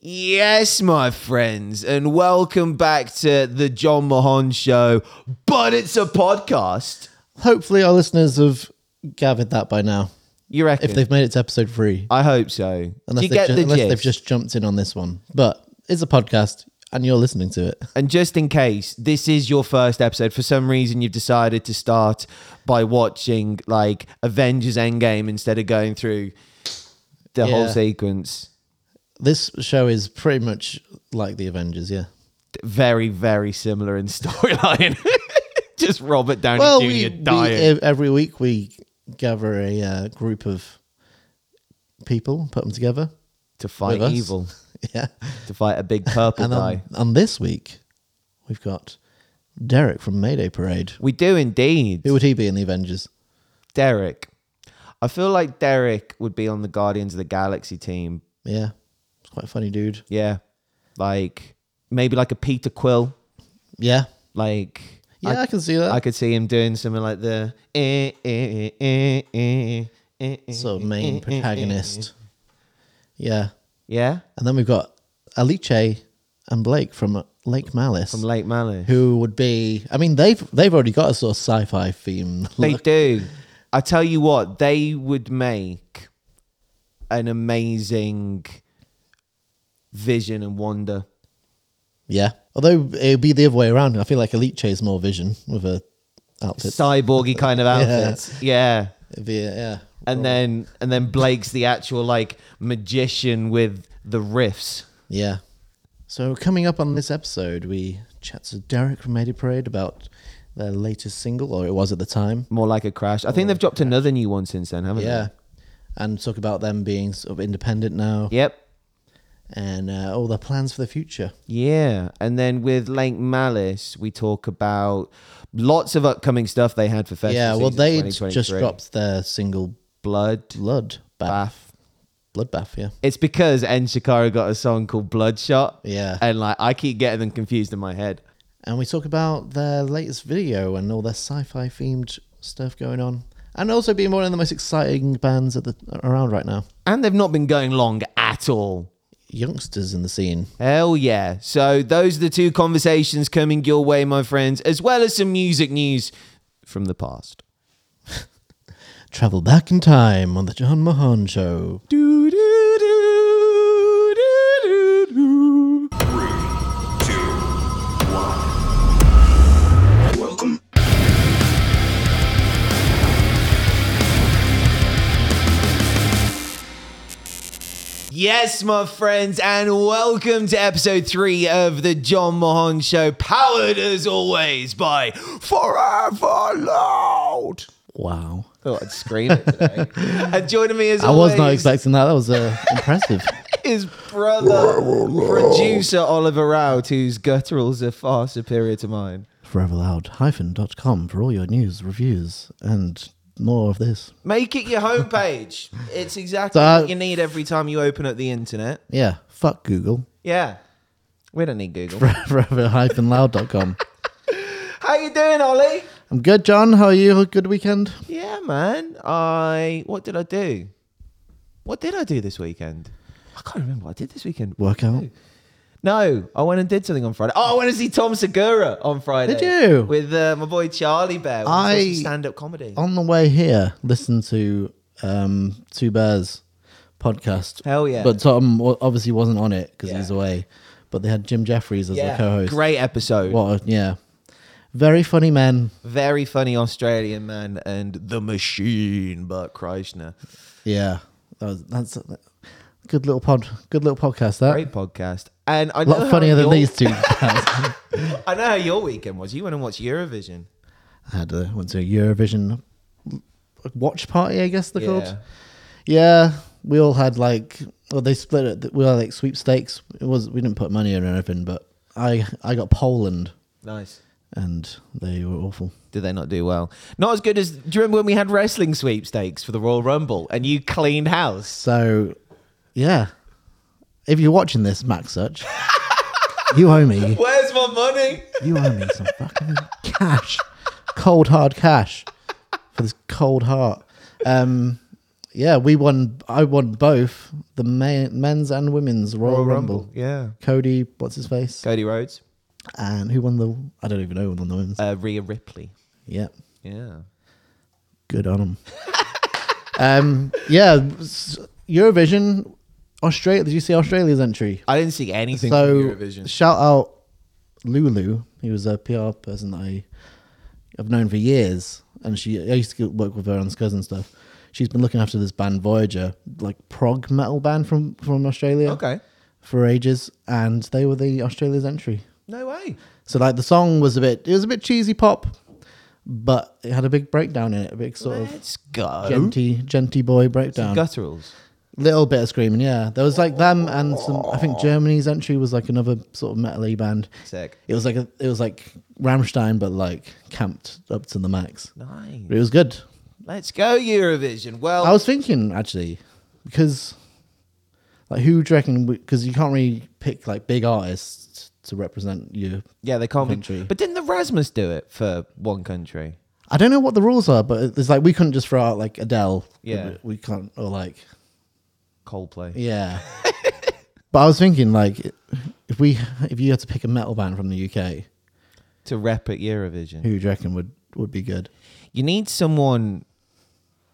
Yes, my friends, and welcome back to the Jon Mahon Show, but it's a podcast. Hopefully, our listeners have gathered that by now. You reckon? If they've made it to episode three, I hope so. unless, they've, ju- the unless they've just jumped in on this one. But it's a podcast, and you're listening to it. And just in case this is your first episode, for some reason you've decided to start by watching like Avengers Endgame instead of going through the whole sequence. This show is pretty much like the Avengers. Yeah. Very, very similar in storyline. just Robert Downey Well, Jr. we, we dying. ev- every week we gather a uh, group of people, put them together. to fight evil, Yeah. to fight a big purple And guy. on, on this week, we've got Derek from Mayday Parade. We do indeed. Who would he be in the Avengers? Derek. I feel like Derek would be on the Guardians of the Galaxy team. Yeah. It's quite a funny dude. Yeah. Like maybe like a Peter Quill. Yeah. Like Yeah, I, can see that. I could see him doing something like the eh, eh, eh, eh, eh, eh, sort of eh, main eh, protagonist. Yeah. Yeah. And then we've got Alice and Blake from Lake Malice, From Lake Malice. who would be. I mean, they've they've already got a sort of sci-fi theme. They look. do. I tell you what, they would make an amazing vision and wonder. Yeah. Although it would be the other way around. I feel like Alice is more Vision with a outfit. Cyborgy kind of outfits. Yeah. It'd be, yeah. And then and then Blake's the actual like magician with the riffs. Yeah. So coming up on this episode, we chat to Derek from Mayday Parade about their latest single, or it was at the time. More like a crash. I think they've dropped another new one since then, haven't they? Yeah. And talk about them being sort of independent now? Yep. And uh, all their plans for the future. Yeah. And then with Lake Malice, we talk about lots of upcoming stuff they had for festival. yeah, well, they just dropped their single Blood Blood Bath. Bath. Bloodbath, yeah. It's because Enter Shikari got a song called Bloodshot. Yeah. And like I keep getting them confused in my head. And we talk about their latest video and all their sci fi themed stuff going on. And also being one of the most exciting bands at the, around right now. And they've not been going long at all. Youngsters in the scene. Hell yeah. So those are the two conversations coming your way, my friends, as well as some music news from the past. Travel back in time on the Jon Mahon Show. Do, do, do, Yes, my friends, and welcome to episode three of the Jon Mahon Show, powered as always by Forever Loud. Wow. Thought I'd scream it today. and joining me as I always was not expecting that. That was uh, impressive. his brother, producer Oliver Rout, whose gutturals are far superior to mine. foreverloud-com for all your news, reviews, and more of this. Make it your homepage. it's exactly So, what you need every time you open up the internet. Yeah, fuck Google. Yeah. We don't need Google. forever-loud.com. How you doing, Ollie? I'm good, Jon. How are you? Good weekend? Yeah, man. I what did I do? What did I do this weekend? I can't remember what I did this weekend. Workout? No, I went and did something on Friday. Oh, I went to see Tom Segura on Friday. Did you? With uh, my boy Charlie Bear. I- stand up comedy. On the way here, listen to um, Two Bears podcast. Hell yeah. But Tom obviously wasn't on it because Yeah. he's away. But they had Jim Jeffries as yeah, the co-host. great episode. What? A, yeah, very funny man. Very funny Australian man and the machine, Bert Kreischer. Yeah, that was, that's good little pod. Good little podcast. That Great podcast. And I a know lot how funnier than your- these two. I know how your weekend was. You went and watched Eurovision. I had a, went to a Eurovision watch party, I guess they're Yeah. called. Yeah, we all had like, well, they split it. We had like sweepstakes. It was we didn't put money in or anything, but I I got Poland, Nice. and they were awful. Did they not do well? Not as good as. Do you remember when we had wrestling sweepstakes for the Royal Rumble and you cleaned house? So, yeah, if you're watching this, Max Such, you owe me. Where's my money? You owe me some fucking cash, cold hard cash for this cold heart. Um, yeah, we won. I won both the men, men's and women's Royal, Rumble. Yeah. Cody, what's his face, Cody Rhodes, and who won the? I don't even know who won the women's. uh, Rhea Ripley. yeah, Yeah. good on them. um, yeah, Eurovision, Australia. Did you see Australia's entry? I didn't see anything so from Eurovision. shout out Lulu. He was a PR person that I have known for years, and she I used to work with her on Scuzz and stuff. She's been looking after this band Voyager, like prog metal band from from Australia, Okay. for ages, and they were the Australia's entry. No way. So like the song was a bit, it was a bit cheesy pop, but it had a big breakdown in it, a big sort of Let's go. djenty djenty boy breakdown. Gutturals. Little bit of screaming, yeah. There was like them and some. I think Germany's entry was like another sort of metal band. Sick. It was like a, it was like Rammstein, but like camped up to the max. Nice. But it was good. Let's go Eurovision. Well, I was thinking actually because like who do you reckon? Because you can't really pick like big artists to represent you. yeah, they can't country. be. But didn't the Rasmus do it for one country? I don't know what the rules are, but it's like we couldn't just throw out like Adele. Yeah. we, we can't or like Coldplay. yeah. but I was thinking like if we if you had to pick a metal band from the UK, To rep at Eurovision. who do you reckon would would be good? You need someone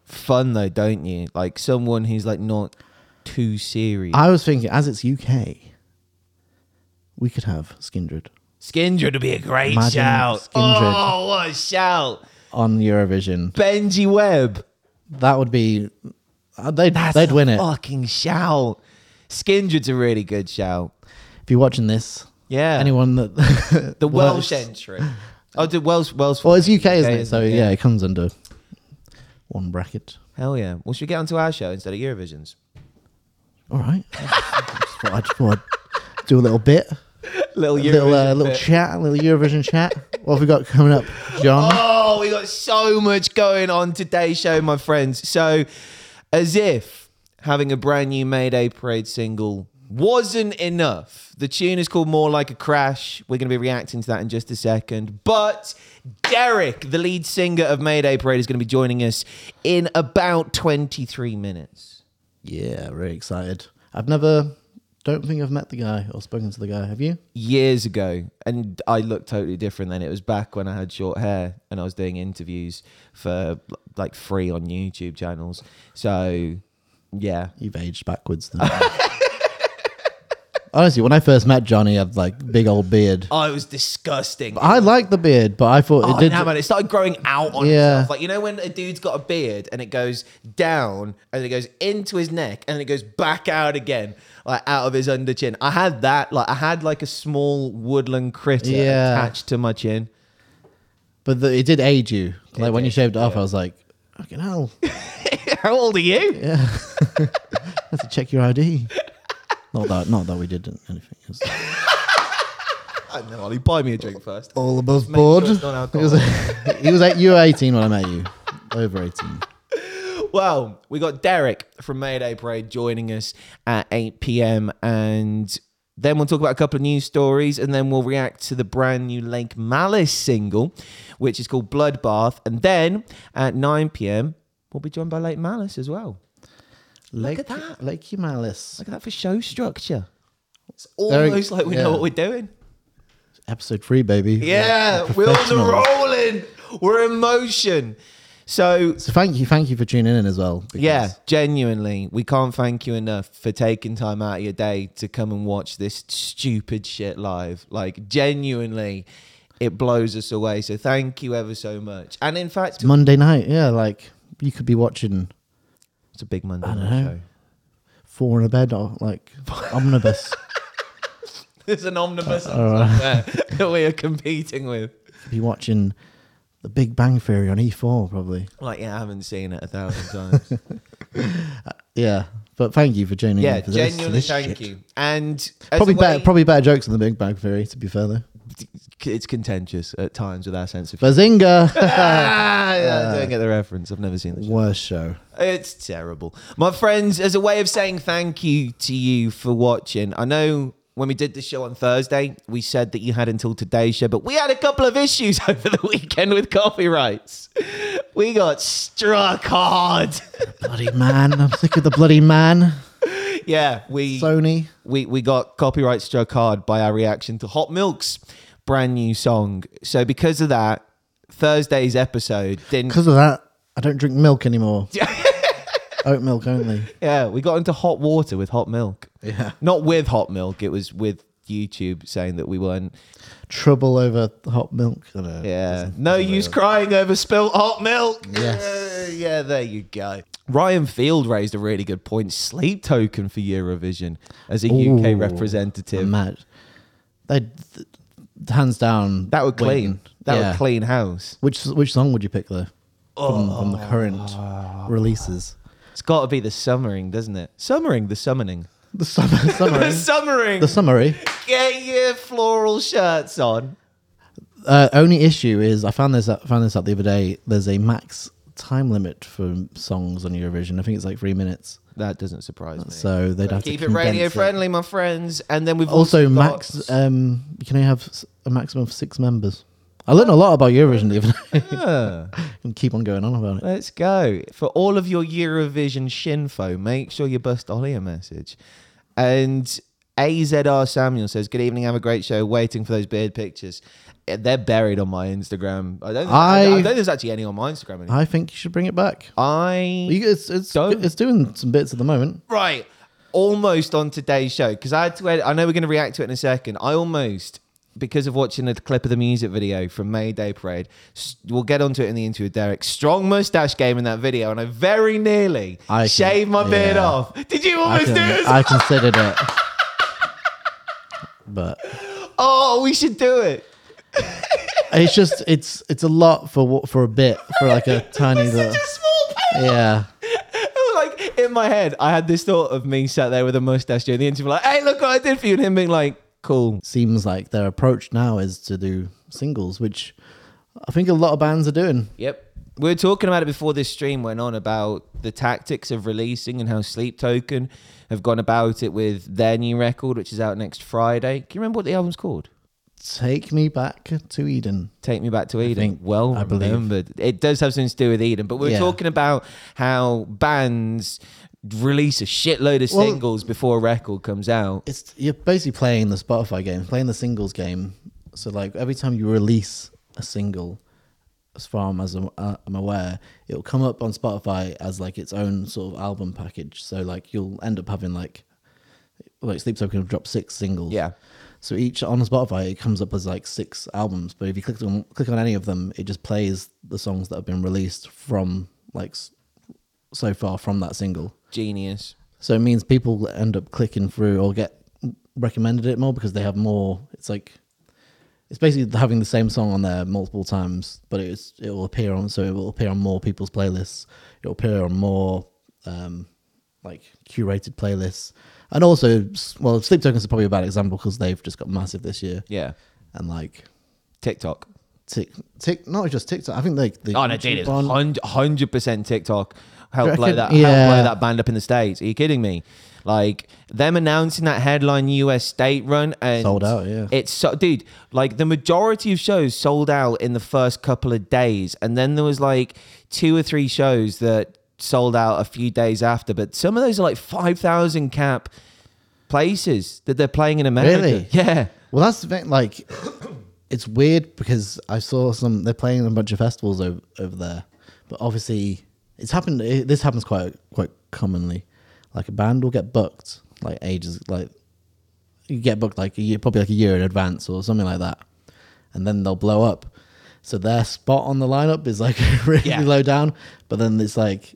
fun though, don't you? Like someone who's like not too serious. I was thinking as it's UK, we could have Skindred Skindred would be a great Imagine shout. Skindred. Oh, what a shout. on Eurovision. Benji Webb. That would be uh, they'd That's they'd win it. Fucking shout. Skindred's a really good shout. If you're watching this, Yeah. anyone that the Welsh works- entry. Oh, the Welsh Welsh. Well, it's UK, isn't UK, it? So yeah. it comes under one bracket. Hell yeah. Well, should we get onto our show instead of Eurovision's? All right. I just thought, I just thought I'd do a little bit, Little a little uh, little chat, a little Eurovision chat. What have we got coming up, Jon? Oh, we got so much going on today's show, my friends. So, as if having a brand new Mayday Parade single wasn't enough, the tune is called More Like a Crash. We're going to be reacting to that in just a second. But Derek, the lead singer of Mayday Parade, is going to be joining us in about 23 minutes. Yeah, very excited. I've never, don't think I've met the guy or spoken to the guy. Have you? years ago and I looked totally different then. It was back when I had short hair and I was doing interviews for like free on YouTube channels. So yeah. You've aged backwards. Then. Honestly, when I first met Johnny, he had like big old beard. Oh, it was disgusting. I liked the beard, but I thought Oh, it did. nah, man, it started growing out on Yeah. Like, you know, when a dude's got a beard and it goes down and it goes into his neck and it goes back out again, like out of his under chin. I had that. Like, I had like a small woodland critter Yeah. attached to my chin. But the, it did age you. Like when you shaved it off, I was like, fucking hell. How old are you? Yeah. Have to check your ID. Not that, not that we did anything. It was I know, Ollie. Buy me a drink first. all above make board. sure it's not He was, he was eight, you were 18 when I met you. Over 18. Well, we got Derek from Mayday Parade joining us at 8 p.m. and then we'll talk about a couple of news stories and then we'll react to the brand new Lake Malice single, which is called Bloodbath. And then at 9 p.m., we'll be joined by Lake Malice as well. Lake, at that. Lakey Malice. Look at that for show structure. It's almost like we yeah. know what we're doing. Episode three, baby. Yeah, we're on the rolling. We're in motion. So So thank you, thank you for tuning in as well. Yeah, genuinely, we can't thank you enough for taking time out of your day to come and watch this stupid shit live. Like, genuinely, it blows us away. So, thank you ever so much. And in fact, Monday night, yeah, like you could be watching it's a big Monday I night know. show. Four in a Bed or like Omnibus. There's an omnibus uh, All on there that we are competing with. be watching The Big Bang Theory on E4 probably. Like, yeah, I haven't seen it a thousand times. Uh, yeah, but thank you for joining. yeah, in. for this- genuinely, this thank shit. you. And as Probably better, probably better jokes than The Big Bang Theory. To be fair though. It's contentious at times with our sense of Bazinga! ah, yeah, I don't get the reference. I've never seen the show. Worst show. It's terrible. My friends, as a way of saying thank you to you for watching, I know when we did the show on Thursday, we said that you had until today's show, but we had a couple of issues over the weekend with copyrights. we got struck hard. bloody man. I'm sick of the bloody man. yeah, we Sony. we we got copyright struck hard by our reaction to Hot Milk's brand new song. So because of that, Thursday's episode didn't. Because of that, I don't drink milk anymore. Oat milk only. Yeah, we got into hot water with hot milk. Yeah. Not with hot milk. It was with YouTube saying that we weren't. Trouble over hot milk. I know. Yeah. No use crying over spilt hot milk. Yes. Yeah, yeah, there you go. Ryan Field raised a really good point. Sleep token for Eurovision as a UK representative. They th- hands down. That would clean. win. That Yeah. would clean house. Which which song would you pick though? From, from the current Oh. releases. It's got to be the summering, doesn't it? Summering, the summoning. The summer The summary. summering. the summary. Get your floral shirts on. Uh, only issue is I found this out, found this out the other day. There's a max time limit for songs on Eurovision. I think it's like three minutes. That doesn't surprise me. So they'd have Keep to it radio friendly, my friends. And then we've Also, also, got- max. Um, you can only have s- a maximum of six members. I learned a lot about Eurovision the other day. Ah, and keep on going on about it. let's go. For all of your Eurovision shinfo, make sure you bust Ollie a message. And AZR Samuel says, Good evening, have a great show. Waiting for those beard pictures. They're buried on my Instagram. I don't, think, I, I I- don't think there's actually any on my Instagram anymore. I think you should bring it back. I It's it's Don't. it's doing some bits at the moment. right almost on today's show because I had to edit. I know we're going to react to it in a second. I almost because of watching a clip of the music video from Mayday Parade. We'll get onto it in the interview with Derek. Strong mustache game in that video, and I very nearly I can- shaved my beard yeah. off. Did you I, almost can, do it? I considered it, but oh, we should do it. it's just it's it's a lot for what- for a bit for like a tiny little such a small yeah. like in my head, I had this thought of me sat there with a mustache during the interview, like, "Hey, look what I did for you," and him being like, "Cool." Seems like their approach now is to do singles, which I think a lot of bands are doing. Yep. We were talking about it before this stream went on about the tactics of releasing and how Sleep Token have gone about it with their new record, which is out next Friday. Can you remember what the album's called? Take me back to Eden. Take Me Back to Eden. think- well I believe. remembered. It does have something to do with Eden, but we we're Yeah. talking about how bands release a shitload of Well- singles before a record comes out. It's you're basically playing the Spotify game, playing the singles game. So like every time you release a single, as far as I'm, uh, I'm aware, it'll come up on Spotify as like its own sort of album package. So like you'll end up having like like Sleep Token have dropped six singles. Yeah. So each on Spotify it comes up as like six albums, but if you click on click on any of them, it just plays the songs that have been released from like so far from that single. Genius. So it means people end up clicking through or get recommended it more because they have more. It's like it's basically having the same song on there multiple times, but it's it will appear on so it will appear on more people's playlists. It will appear on more um, like curated playlists, and also well, Sleep Tokens are probably a bad example because they've just got massive this year, Yeah. and like TikTok. tick tick not just TikTok. I think like the Oh no, dude, it's hundred percent TikTok. Help blow that, help Yeah. blow that band up in the states. Are you kidding me? Like them announcing that headline US state run and Sold out, yeah. It's so, dude. Like the majority of shows sold out in the first couple of days, and then there was like two or three shows that sold out a few days after. But some of those are like five thousand cap places that they're playing in America. Really? Yeah. Well, that's the thing. Like, it's weird because I saw some. They're playing a bunch of festivals over, over there, but obviously, it's happened. It, this happens quite quite commonly. Like a band will get booked like ages, like you get booked like a year, probably like a year in advance or something like that, and then they'll blow up. So their spot on the lineup is like really Yeah. low down, but then it's like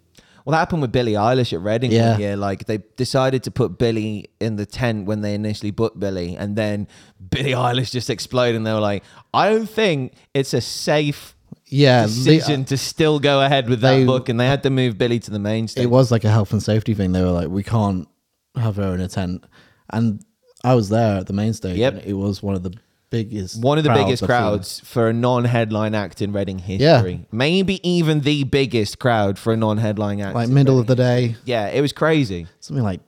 Well, that happened with Billie Eilish at Reading Yeah. one year. Like they decided to put Billie in the tent when they initially booked Billie, and then Billie Eilish just exploded, and they were like, "I don't think it's a safe yeah, decision to still go ahead with that they- book," and they had to move Billie to the main stage. it was like a health and safety thing. They were like, we can't have her in a tent, and I was there at the main stage. Yep. it was one of the biggest, one of the biggest I've seen. crowds for a non-headline act in Reading history. Maybe even the biggest crowd for a non-headline act. like in middle of the day, Yeah, it was crazy. something like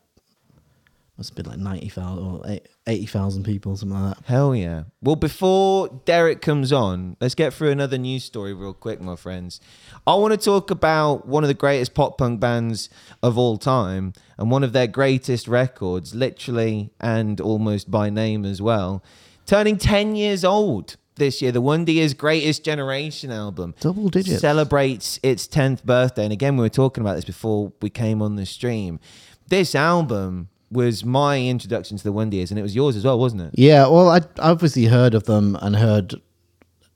must have been like ninety thousand or eight- eighty thousand people, something like that. Hell yeah. Well, before Derek comes on, let's get through another news story real quick, my friends. I want to talk about one of the greatest pop punk bands of all time and one of their greatest records, literally and almost by name as well, turning 10 years old this year. The One Greatest Generation album Double digits. celebrates its 10th birthday. And again, we were talking about this before we came on the stream. This album was my introduction to the One and it was yours as well, wasn't it? Yeah, well, I I obviously heard of them and heard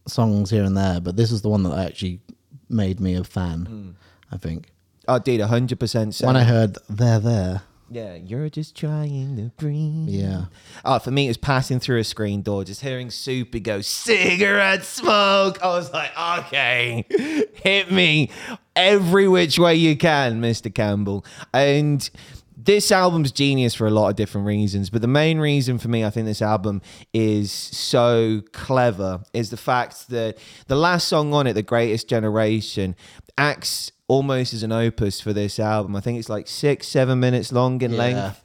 songs here and there, but this is the one that actually made me a fan. Mm. I think Oh, dude, 100% so. when I heard "They're There," yeah, you're just trying to breathe. Yeah. Oh, for me, it was passing through a screen door, just hearing Soupy go, cigarette smoke. I was like, okay, hit me every which way you can, Mr. Campbell. And this album's genius for a lot of different reasons, but the main reason for me, I think this album is so clever, is the fact that the last song on it, The Greatest Generation, acts almost as an opus for this album. I think it's like six, seven minutes long in Yeah. length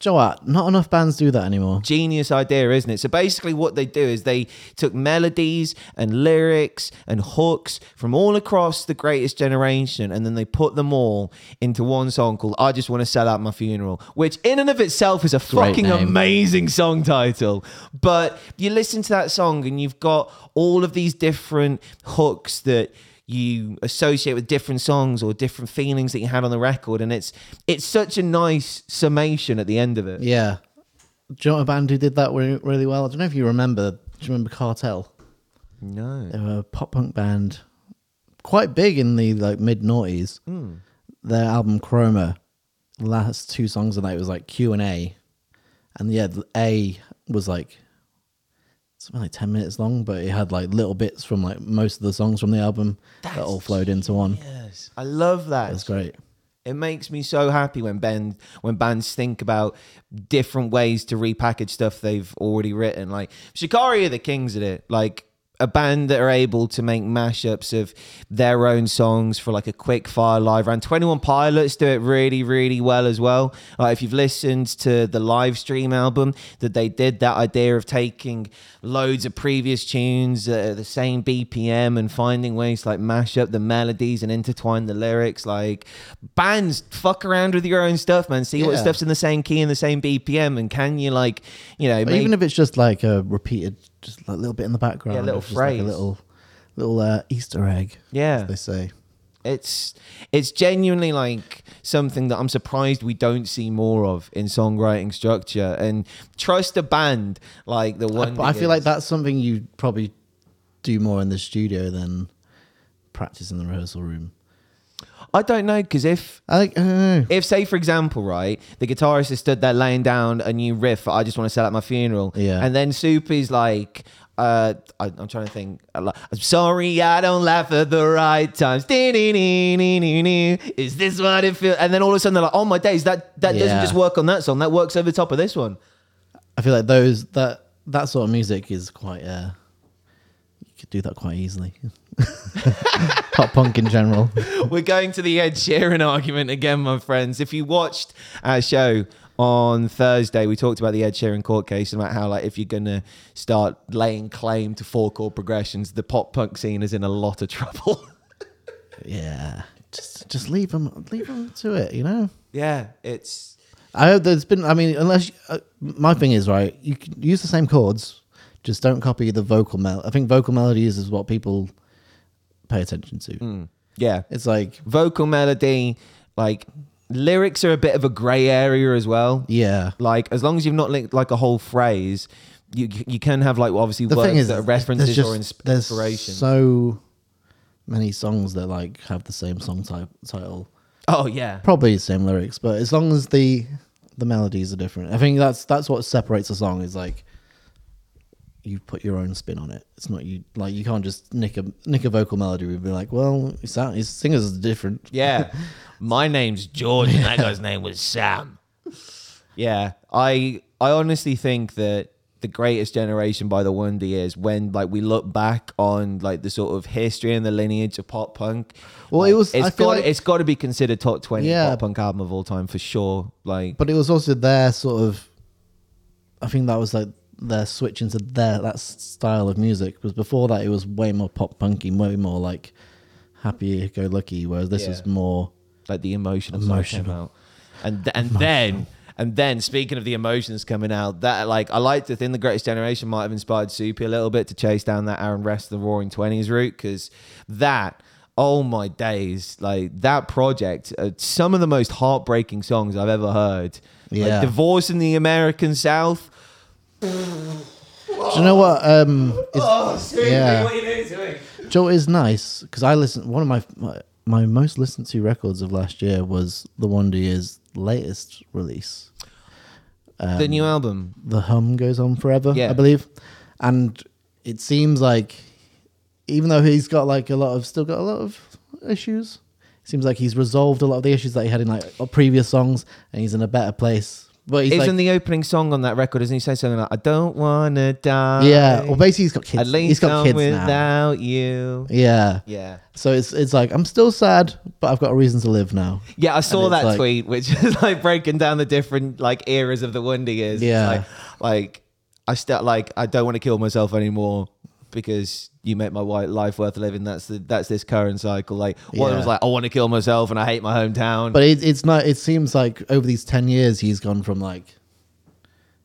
Joe, what? Not enough bands do that anymore. genius idea, isn't it? So basically, what they do is they took melodies and lyrics and hooks from all across the greatest generation, and then they put them all into one song called "I Just Want to Sell Out My Funeral," which in and of itself is a Great fucking name. amazing song title. But you listen to that song, and you've got all of these different hooks that you associate with different songs or different feelings that you had on the record and it's it's such a nice summation at the end of it Yeah, do you know what a band who did that re- really well? I don't know if you remember. Do you remember Cartel? no They were a pop punk band, quite big in the like mid noughties. Hmm. Their album Chroma, the last two songs on that was like Q and A, and yeah, the A was like something like ten minutes long, but it had like little bits from like most of the songs from the album that all flowed into one. Yes, I love that. That's great. It makes me so happy when Ben when bands think about different ways to repackage stuff they've already written. Like Shikari are the kings of it. Like a band that are able to make mashups of their own songs for like a quick fire live round. 21 Pilots do it really, really well as well. Like if you've listened to the live stream album that they did, that idea of taking loads of previous tunes at the same BPM and finding ways to like mash up the melodies and intertwine the lyrics. Like bands fuck around with your own stuff, man. See what Yeah. stuff's in the same key and the same BPM, and can you like, you know, make, Even if it's just like a repeated, just a little bit in the background, Yeah, a little just like phrase. a little, little uh, Easter egg. Yeah. as they say. It's it's genuinely like something that I'm surprised we don't see more of in songwriting structure. And trust a band like the one. But I feel like that's something you probably do more in the studio than practice in the rehearsal room. I don't know because if I like, I don't know. if say for example, right, the guitarist has stood there laying down a new riff. I just want to sell out my funeral. Yeah. And then Soup is like. Uh, I, I'm trying to think. I'm sorry, I don't laugh at the right times. Is this what it feels? And then all of a sudden they're like, "Oh my days, that that doesn't just work on that song. That works over top of this one." I feel like those that that sort of music is quite. Uh, could do that quite easily. Pop punk in general. We're going to the Ed Sheeran argument again, my friends. If you watched our show on Thursday, we talked about the Ed Sheeran court case and about how, like, if you're gonna start laying claim to four chord progressions, the pop punk scene is in a lot of trouble. Yeah, just just leave them leave them to it. You know. yeah, it's I hope there's been. I mean, unless uh, my thing is right, you can use the same chords, just don't copy the vocal mel. I think vocal melodies is what people pay attention to. Hmm. yeah, It's like, vocal melody, like lyrics are a bit of a grey area as well. yeah, Like as long as you've not linked like a whole phrase, you you can have like obviously the words thing is, that are references just- or inspiration. so many songs that like have the same song type, title, oh yeah, probably the same lyrics, but as long as the the melodies are different, I think that's that's what separates a song. Is like you put your own spin on it. It's not you like you can't just nick a nick a vocal melody and be like, well, his sound, his singers are different. Yeah. My name's George and that guy's name was Sam. Yeah. I I honestly think that the greatest generation by the Wonder Years when like we look back on like the sort of history and the lineage of pop punk. Well, like, it was- It's I got. like- it's got to be considered top twenty Yeah. pop punk album of all time for sure. Like, but it was also their sort of i think that was like their switch into their that style of music because before that it was way more pop punky way more like happy go lucky whereas this Yeah. is more like the emotional, side came out, and and then and then speaking of the emotions coming out, that like I like to think the Greatest Generation might have inspired Soupy a little bit to chase down that Aaron West the Roaring Twenties route because that. Oh my days! Like that project, uh, some of the most heartbreaking songs I've ever heard. Yeah. Like "Divorce in the American South." Do you know what um is, Oh, Soupy, Yeah. what are you doing? Joe is nice because I listen. One of my, my my most listened to records of last year was the Wonder Years' latest release. the new album. The hum goes on forever. Yeah. I believe, and it seems like even though he's got like a lot of still got a lot of issues, it seems like he's resolved a lot of the issues that he had in like previous songs, and he's in a better place. But he's Isn't like, the opening song on that record? Doesn't he say something like "I don't wanna die"? yeah. Well, basically, he's got kids. At least he's got I'm kids now. without you. Yeah. Yeah. So it's it's like I'm still sad, but I've got a reason to live now. Yeah, I saw that like- tweet, which is like breaking down the different like eras of the Wonder Years. It's Yeah. like, like I still like I don't want to kill myself anymore because you make my life worth living. That's the that's this current cycle. Like one Yeah. was like I want to kill myself and I hate my hometown. But it, it's not. It seems like over these ten years, he's gone from like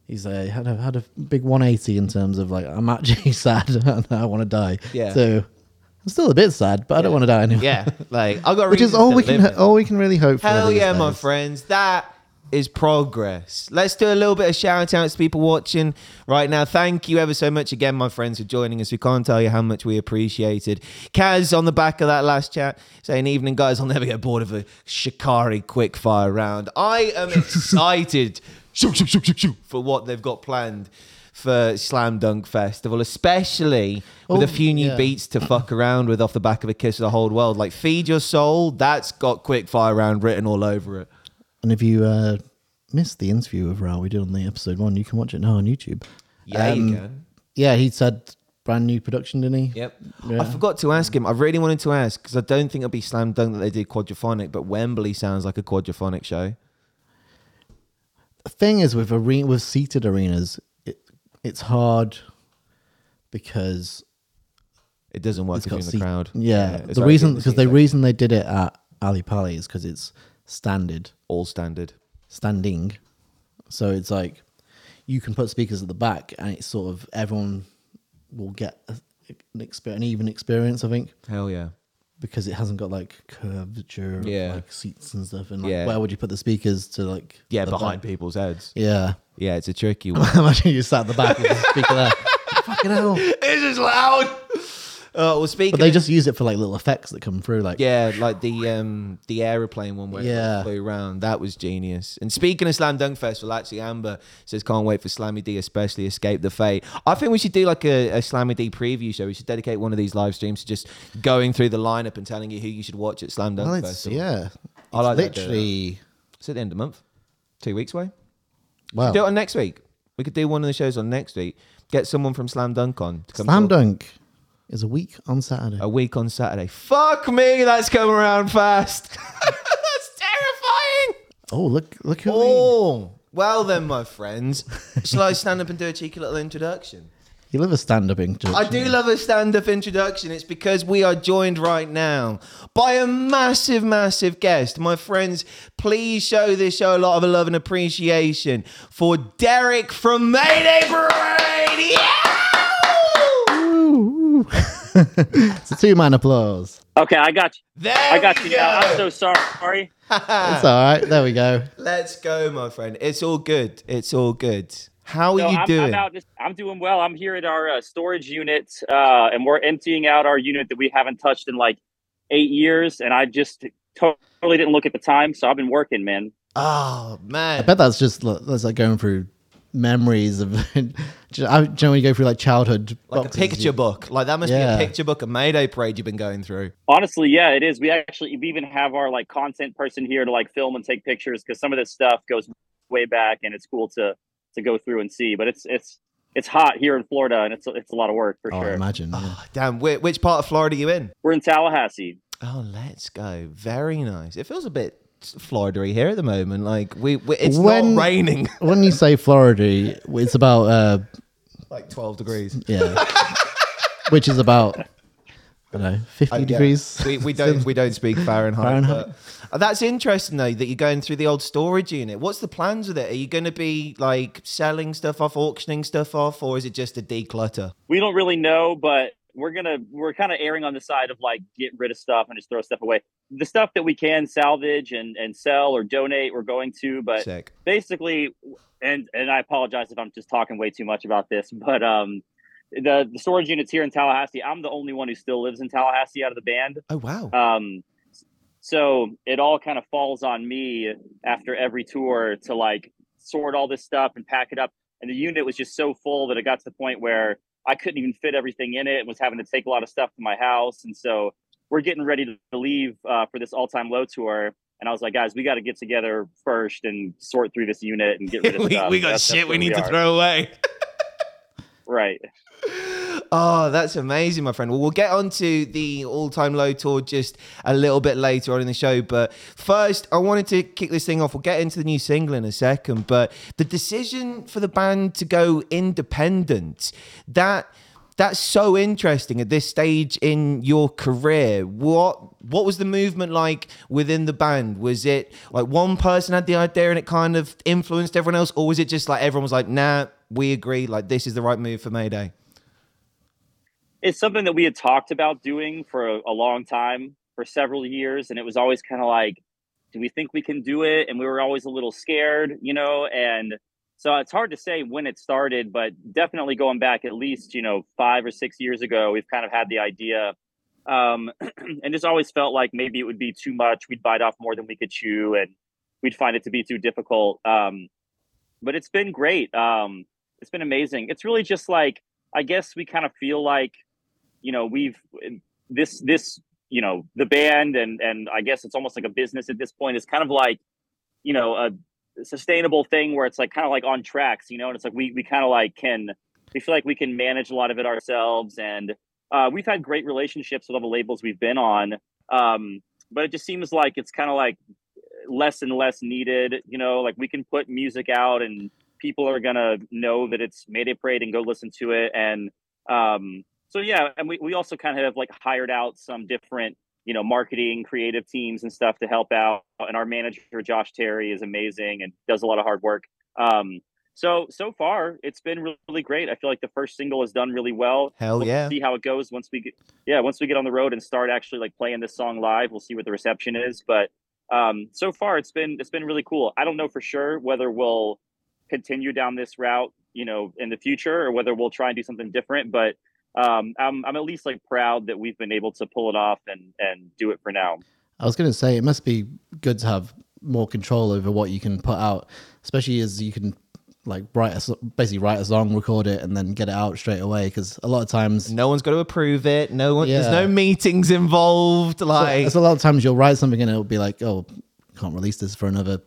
he's uh, had a had a big 180 in terms of like I'm actually sad and I want to die. Yeah. So I'm still a bit sad, but I don't want to die anymore. yeah, like I got Which is all we can all we can really hope for. Hell yeah, my friends. That is progress. Let's do a little bit of shout outs to people watching right now. Thank you ever so much again, my friends, for joining us. We can't tell you how much we appreciated. Kaz on the back of that last chat saying, Evening, guys. I'll never get bored of a Shikari quick fire round. I am excited shoo, shoo, shoo, shoo, shoo, for what they've got planned. For Slam Dunk Festival, especially with Oh, a few new yeah. beats to fuck around with off the back of a kiss of the whole world. Like Feed Your Soul, that's got quick fire round written all over it. And if you uh, missed the interview with Rou we did on the episode one, you can watch it now on YouTube. Yeah, Um, you can. Yeah, he said brand new production, didn't he? Yep. Yeah. I forgot to ask him. I really wanted to ask because I don't think it'll be slam dunk that they did quadraphonic, but Wembley sounds like a quadraphonic show. the thing is with arena with seated arenas, it it's hard because It doesn't work if you're in the seat- crowd. Yeah, it's the reason because the reason they did it at Ali Pali is because it's standard all standard. standing, so it's like you can put speakers at the back and it's sort of everyone will get a, an, exper- an even experience. I think Hell yeah. because it hasn't got like curvature, Yeah. like seats and stuff. And like, Yeah. where would you put the speakers to like? Yeah, behind back? people's heads. Yeah, Yeah, it's a tricky one. imagine you sat at the back with the speaker there. Fucking hell. it's just loud. Uh, well, speaking. But they of- just use it for like little effects that come through, like Yeah, like the um the aeroplane one where Yeah. it flew around. That was genius. And speaking of Slam Dunk Festival, actually Amber says can't wait for Slammy D, especially Escape the Fate. I think we should do like a, a Slammy D preview show. We should dedicate one of these live streams to just going through the lineup and telling you who you should watch at Slam Dunk Well, it's, Festival. yeah, it's I like that, literally. It's at the end of the month. Two weeks away. Wow, Do it on next week. We could do one of the shows on next week. Get someone from Slam Dunk on to come Slam talk. Dunk is a week on Saturday. a week on Saturday. Fuck me, that's coming around fast. that's terrifying. Oh, look, look who. we- Oh, well then, my friends. Shall I stand up and do a cheeky little introduction? You love a stand-up introduction. I do love a stand-up introduction. It's because we are joined right now by a massive, massive guest. My friends, please show this show a lot of love and appreciation for Derek from Mayday Parade. Yeah! It's a two-man applause. Okay, I got you. There I got we you now. I'm so sorry. Sorry. It's all right. There we go. Let's go, my friend. It's all good. It's all good. How are So you I'm, doing? I'm out. Just, I'm doing well. I'm here at our uh, storage unit, uh, and we're emptying out our unit that we haven't touched in like eight years. And I just totally didn't look at the time, so I've been working, man. oh man! I bet that's just like- that's like going through memories of. do you know when you go through like childhood like a picture you- book. Like that must Yeah. be a picture book of Mayday Parade you've been going through. Honestly, yeah, it is. We actually we even have our like content person here to like film and take pictures because some of this stuff goes way back, and it's cool to to go through and see. But it's it's it's hot here in Florida, and it's it's a lot of work for Oh, I sure. imagine. yeah. Oh, damn, which part of Florida are you in? We're in Tallahassee. Oh, let's go. Very nice. It feels a bit Florida here at the moment. Like we, we it's When- not raining. When you say Florida, it's about uh, like 12 degrees. yeah, which is about I don't know fifty Uh, yeah. degrees. We, we don't we don't speak Fahrenheit. Fahrenheit. But, Uh, that's interesting though that you're going through the old storage unit. What's the plans with it? Are you going to be like selling stuff off, auctioning stuff off, or is it just a declutter? We don't really know, but we're gonna we're kind of erring on the side of like get rid of stuff and just throw stuff away. The stuff that we can salvage and and sell or donate, we're going to. But Sick. basically, and and I apologize if I'm just talking way too much about this, but um. The, the storage units here in Tallahassee. I'm the only one who still lives in Tallahassee out of the band. Oh wow. Um, so it all kind of falls on me after every tour to like sort all this stuff and pack it up. And the unit was just so full that it got to the point where I couldn't even fit everything in it and was having to take a lot of stuff to my house. And so we're getting ready to leave uh, for this all time low tour. And I was like, guys, we got to get together first and sort through this unit and get rid of we, stuff. we got That's- that's shit we need to throw away. Right. Oh, that's amazing, my friend. Well, we'll get onto the all-time low tour just a little bit later on in the show. But first, I wanted to kick this thing off. We'll get into the new single in a second. But the decision for the band to go independent, that that's so interesting at this stage in your career. What what was the movement like within the band? Was it like one person had the idea and it kind of influenced everyone else, or was it just like everyone was like, "Nah, we agree. Like this is the right move for Mayday." It's something that we had talked about doing for a, a long time for several years and it was always kind of like do we think we can do it? And we were always a little scared you know and so it's hard to say when it started but definitely going back at least you know five or six years ago we've kind of had the idea um, and just always felt like maybe it would be too much we'd bite off more than we could chew and we'd find it to be too difficult um, but it's been great um, it's been amazing. It's really just like i guess we kind of feel like you know we've this this you know the band and and i guess it's almost like a business at this point. Is kind of like you know a sustainable thing where it's like kind of like on tracks you know and it's like we we kind of like can we feel like we can manage a lot of it ourselves. And uh, we've had great relationships with all the labels we've been on. Um, but it just seems like it's kind of like less and less needed you know like we can put music out and people are gonna know that it's made mayday parade and go listen to it. And um, so yeah, and we, we also kind of have like hired out some different, you know, marketing, creative teams and stuff to help out. And our manager Josh Terry is amazing and does a lot of hard work. Um, so so far it's been really great. I feel like the first single has done really well. Hell We'll yeah. See how it goes once we get yeah once we get on the road and start actually like playing this song live. We'll see what the reception is, but um, so far it's been it's been really cool. I don't know for sure whether we'll continue down this route, you know, in the future or whether we'll try and do something different, but um, I'm I'm at least like proud that we've been able to pull it off and and do it for now. I was going to say it must be good to have more control over what you can put out, especially as you can like write a, basically write a song, record it, and then get it out straight away. Because a lot of times, No one's got to approve it. No one. There's no meetings involved. Like there's a lot of times you'll write something and it'll be like, oh, can't release this for another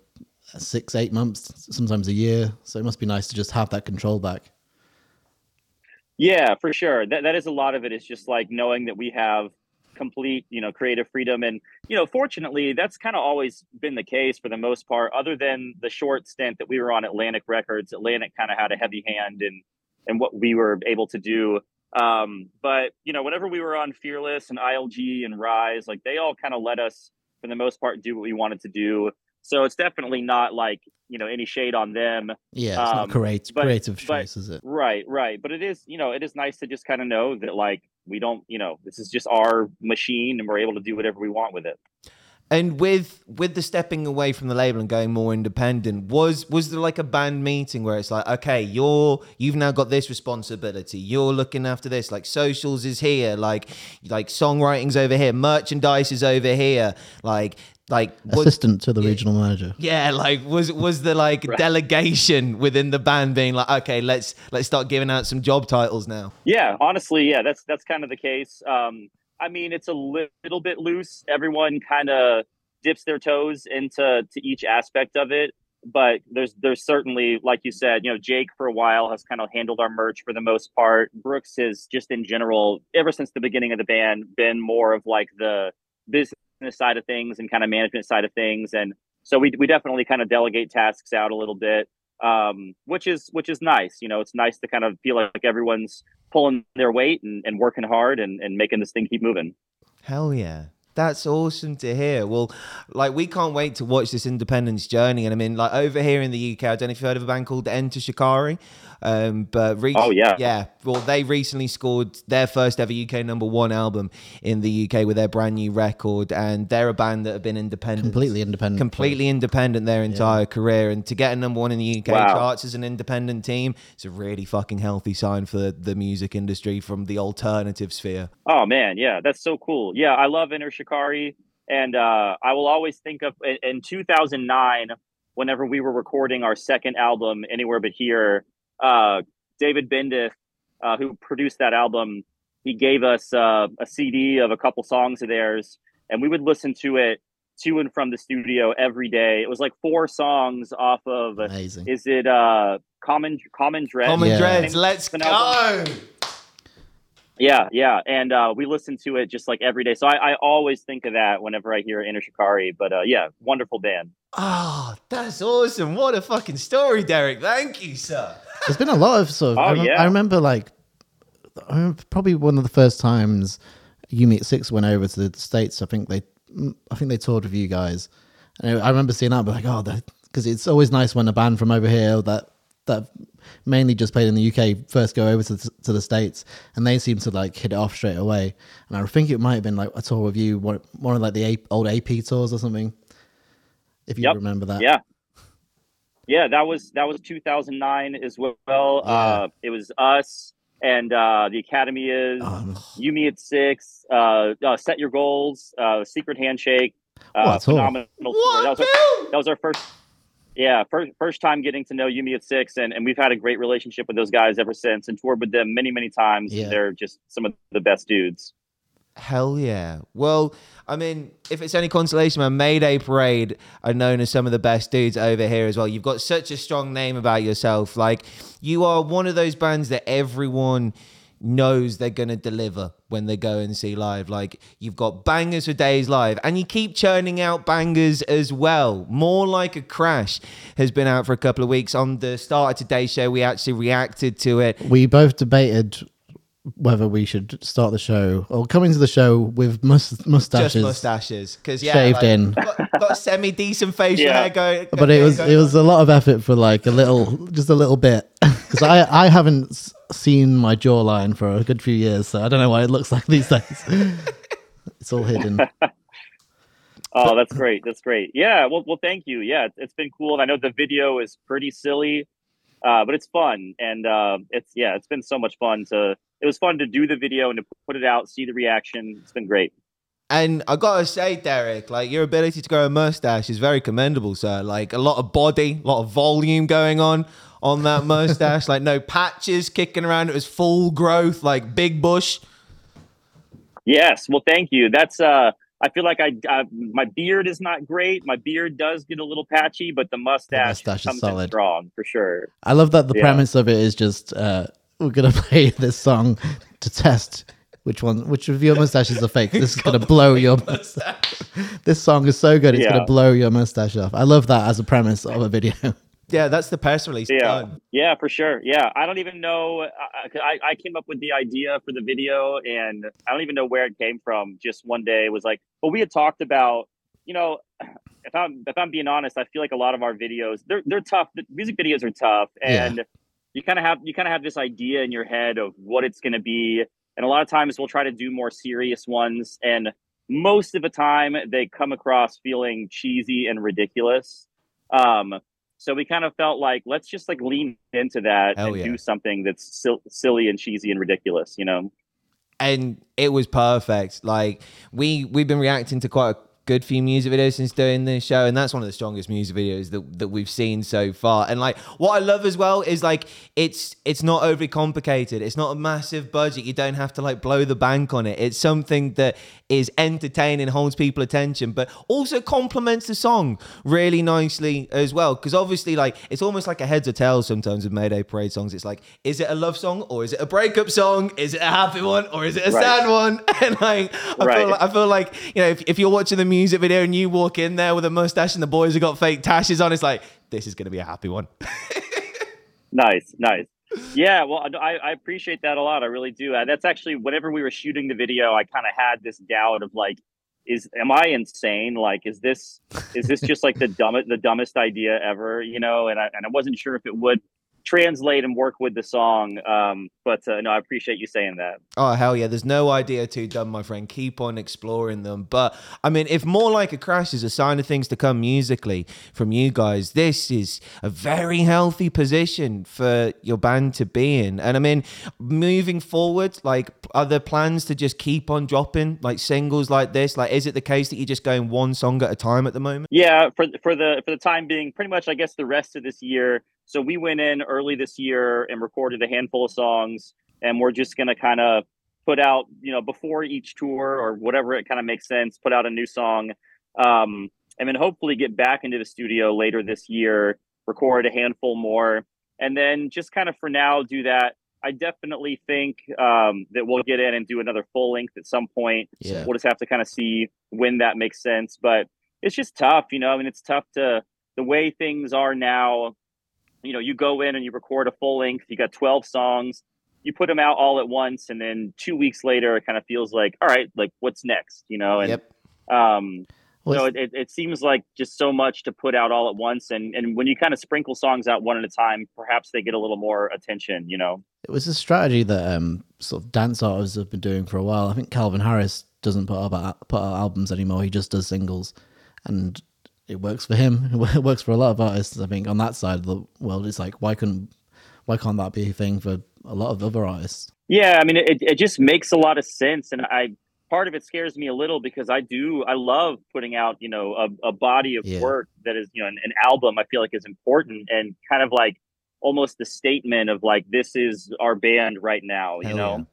six, eight months, sometimes a year. So it must be nice to just have that control back. Yeah, for sure. That that is a lot of it. Is just like knowing that we have complete, you know, creative freedom, and you know, fortunately, that's kind of always been the case for the most part. Other than the short stint that we were on Atlantic Records, Atlantic kind of had a heavy hand in in what we were able to do. Um, but you know, whenever we were on Fearless and ILG and Rise, like they all kind of let us, for the most part, do what we wanted to do. So it's definitely not like you know any shade on them. Yeah, it's Um, not creative, but- creative but- choice, is it? Right, right. But it is, you know, it is nice to just kind of know that like we don't, you know, this is just our machine and we're able to do whatever we want with it. And with with the stepping away from the label and going more independent, was was there like a band meeting where it's like, okay, you're you've now got this responsibility. You're looking after this. Like socials is here, like like songwriting's over here, merchandise is over here. Like like was, Assistant to the regional manager. yeah, like was was the like Right. delegation within the band being like, okay, let's let's start giving out some job titles now. Yeah, honestly, yeah, that's that's kind of the case. Um, I mean, it's a li- little bit loose. Everyone kind of dips their toes into to each aspect of it. but there's there's certainly like you said, you know, Jake for a while has kind of handled our merch for the most part. Brooks has just in general, ever since the beginning of the band, been more of like the business side of things and kind of management side of things, and so we we definitely kind of delegate tasks out a little bit, um, which is which is nice. You know, it's nice to kind of feel like everyone's pulling their weight and, and working hard and, and making this thing keep moving. Hell yeah. That's awesome to hear. Well, like we can't wait to watch this independence journey. And I mean, like over here in the UK, I don't know if you've heard of a band called Enter Shikari. Um, but re- Oh, yeah. yeah. Well, they recently scored their first ever UK number one album in the UK with their brand new record, and they're a band that have been independent, Completely independent. completely independent their entire career. And to get a number one in the UK Wow. charts as an independent team, it's a really fucking healthy sign for the music industry from the alternative sphere. Oh man, yeah, that's so cool. Yeah, I love Enter Shikari, and uh, I will always think of in, in 2009, whenever we were recording our second album, Anywhere But Here. Uh, David Bendeth, uh, who produced that album, he gave us uh, a CD of a couple songs of theirs, and we would listen to it to and from the studio every day. It was like four songs off of. Amazing. Is it uh, Common Common Dread? Common Yeah. Dreads, let's go. Yeah, yeah, and uh, we listen to it just like every day. So I, I always think of that whenever I hear Enter Shikari. But uh, yeah, wonderful band. Oh, that's awesome. What a fucking story, Derek. Thank you, sir. There's been a lot of sort of. Oh, I, rem- yeah. I remember like, I remember probably one of the first times You Me at Six went over to the states. I think they, I think they toured with you guys, and I remember seeing that, but like, oh, because it's always nice when a band from over here that that mainly just played in the UK first go over to the, to the states, and they seem to like hit it off straight away. And I think it might have been like a tour with you, one, one of like the A- old AP tours or something, if you Yep. remember that. Yeah, yeah, that was that was 2009 as well. Uh, it was us and uh, the Academy is Um, You Me at Six, uh, uh, Set Your Goals, uh, Secret Handshake, uh, What phenomenal. What, That was, our, that was our first. Yeah, first first time getting to know You Me at Six, and, and we've had a great relationship with those guys ever since, and toured with them many many times. Yeah. They're just some of the best dudes. Hell yeah. Well, I mean, if it's any consolation, my Mayday Parade are known as some of the best dudes over here as well. You've got such a strong name about yourself. Like, you are one of those bands that everyone knows they're going to deliver when they go and see live. Like, you've got bangers for days live, and you keep churning out bangers as well. More Like a Crash has been out for a couple of weeks. On the start of today's show, we actually reacted to it. we both debated whether we should start the show or come into the show with mus- mustaches. Just mustaches, because yeah, Shaved like, in. got, got semi decent facial Yeah. hair going. But it was it was a lot of effort for like a little, just a little bit, because I I haven't seen my jawline for a good few years, so I don't know what it looks like these days. it's all hidden. Oh, that's great. That's great. Yeah. Well, well, thank you. Yeah, it's- it's been cool. And I know the video is pretty silly, uh, but it's fun. And uh, it's yeah, it's been so much fun to. It was fun to do the video and to put it out, see the reaction. It's been great. And I gotta say, Derek, like your ability to grow a mustache is very commendable, sir. Like a lot of body, a lot of volume going on on that mustache. like no patches kicking around. It was full growth, like big bush. Yes. Well, thank you. That's. uh I feel like I, uh, my beard is not great. My beard does get a little patchy, but the mustache, mustache is comes in solid. strong for sure. I love that the Yeah. premise of it is just uh, we're gonna play this song to test which one, which of your mustaches are fake. This is gonna blow your mustache. This song is so good, it's Yeah. gonna blow your mustache off. I love that as a premise of a video. Yeah, that's the press release. Yeah, Done. yeah, for sure. Yeah, I don't even know. I, I, I came up with the idea for the video, and I don't even know where it came from. Just one day it was like, well, we had talked about, you know, if I'm if I'm being honest, I feel like a lot of our videos they're they're tough. The music videos are tough, Yeah. You kind of have you kind of have this idea in your head of what it's going to be, and a lot of times we'll try to do more serious ones, and most of the time they come across feeling cheesy and ridiculous. Um, so we kind of felt like let's just like lean into that Hell and yeah. do something that's sil- silly and cheesy and ridiculous, you know? and it was perfect. Like we we've been reacting to quite a good few music videos since doing this show, and that's one of the strongest music videos that, that we've seen so far. And like what I love as well is like it's it's not overly complicated. It's not a massive budget. You don't have to like blow the bank on it. It's something that is entertaining, holds people attention, but also complements the song really nicely as well. Because obviously, like it's almost like a heads or tails sometimes with Mayday Parade songs. It's like, is it a love song or is it a breakup song? Is it a happy one or is it a Right. sad one? And like I Right. feel like I feel like you know if, if you're watching the music video and you walk in there with a mustache and the boys have got fake tashes on, it's like this is gonna be a happy one. Nice, nice. Yeah, well, I, I appreciate that a lot. I really do. Uh, that's actually whenever we were shooting the video, I kind of had this doubt of like, is am I insane? Like, is this is this just like the dumbest the dumbest idea ever? You know, and I and I wasn't sure if it would translate and work with the song. Um, but uh, no, I appreciate you saying that. Oh hell yeah! There's no idea too dumb, my friend. Keep on exploring them. But I mean, if more like a crash is a sign of things to come musically from you guys, this is a very healthy position for your band to be in. And I mean, moving forward, like, are there plans to just keep on dropping like singles like this? Like, is it the case that you're just going one song at a time at the moment? Yeah, for for the for the time being, pretty much, I guess the rest of this year. So we went in early this year and recorded a handful of songs, and we're just gonna kind of put out, you know, before each tour or whatever it kind of makes sense, put out a new song, um, and then hopefully get back into the studio later this year, record a handful more, and then just kind of for now do that. I definitely think um, that we'll get in and do another full length at some point. Yeah. We'll just have to kind of see when that makes sense, but it's just tough, you know. I mean, it's tough to the way things are now. You know, you go in and you record a full length. You got twelve songs. You put them out all at once, and then two weeks later, it kind of feels like, all right, like what's next? You know, and Yep. um, Well, so it, it, it seems like just so much to put out all at once, and and when you kind of sprinkle songs out one at a time, perhaps they get a little more attention. You know. It was a strategy that um, sort of dance artists have been doing for a while. I think Calvin Harris doesn't put out put out albums anymore. He just does singles, and it works for him. It works for a lot of artists. I think on that side of the world, it's like why couldn't why can't that be a thing for a lot of other artists? Yeah, I mean, it, it just makes a lot of sense, and I part of it scares me a little because I do I love putting out you know a, a body of Yeah. work that is you know an, an album I feel like is important and kind of like almost the statement of like this is our band right now, you Hell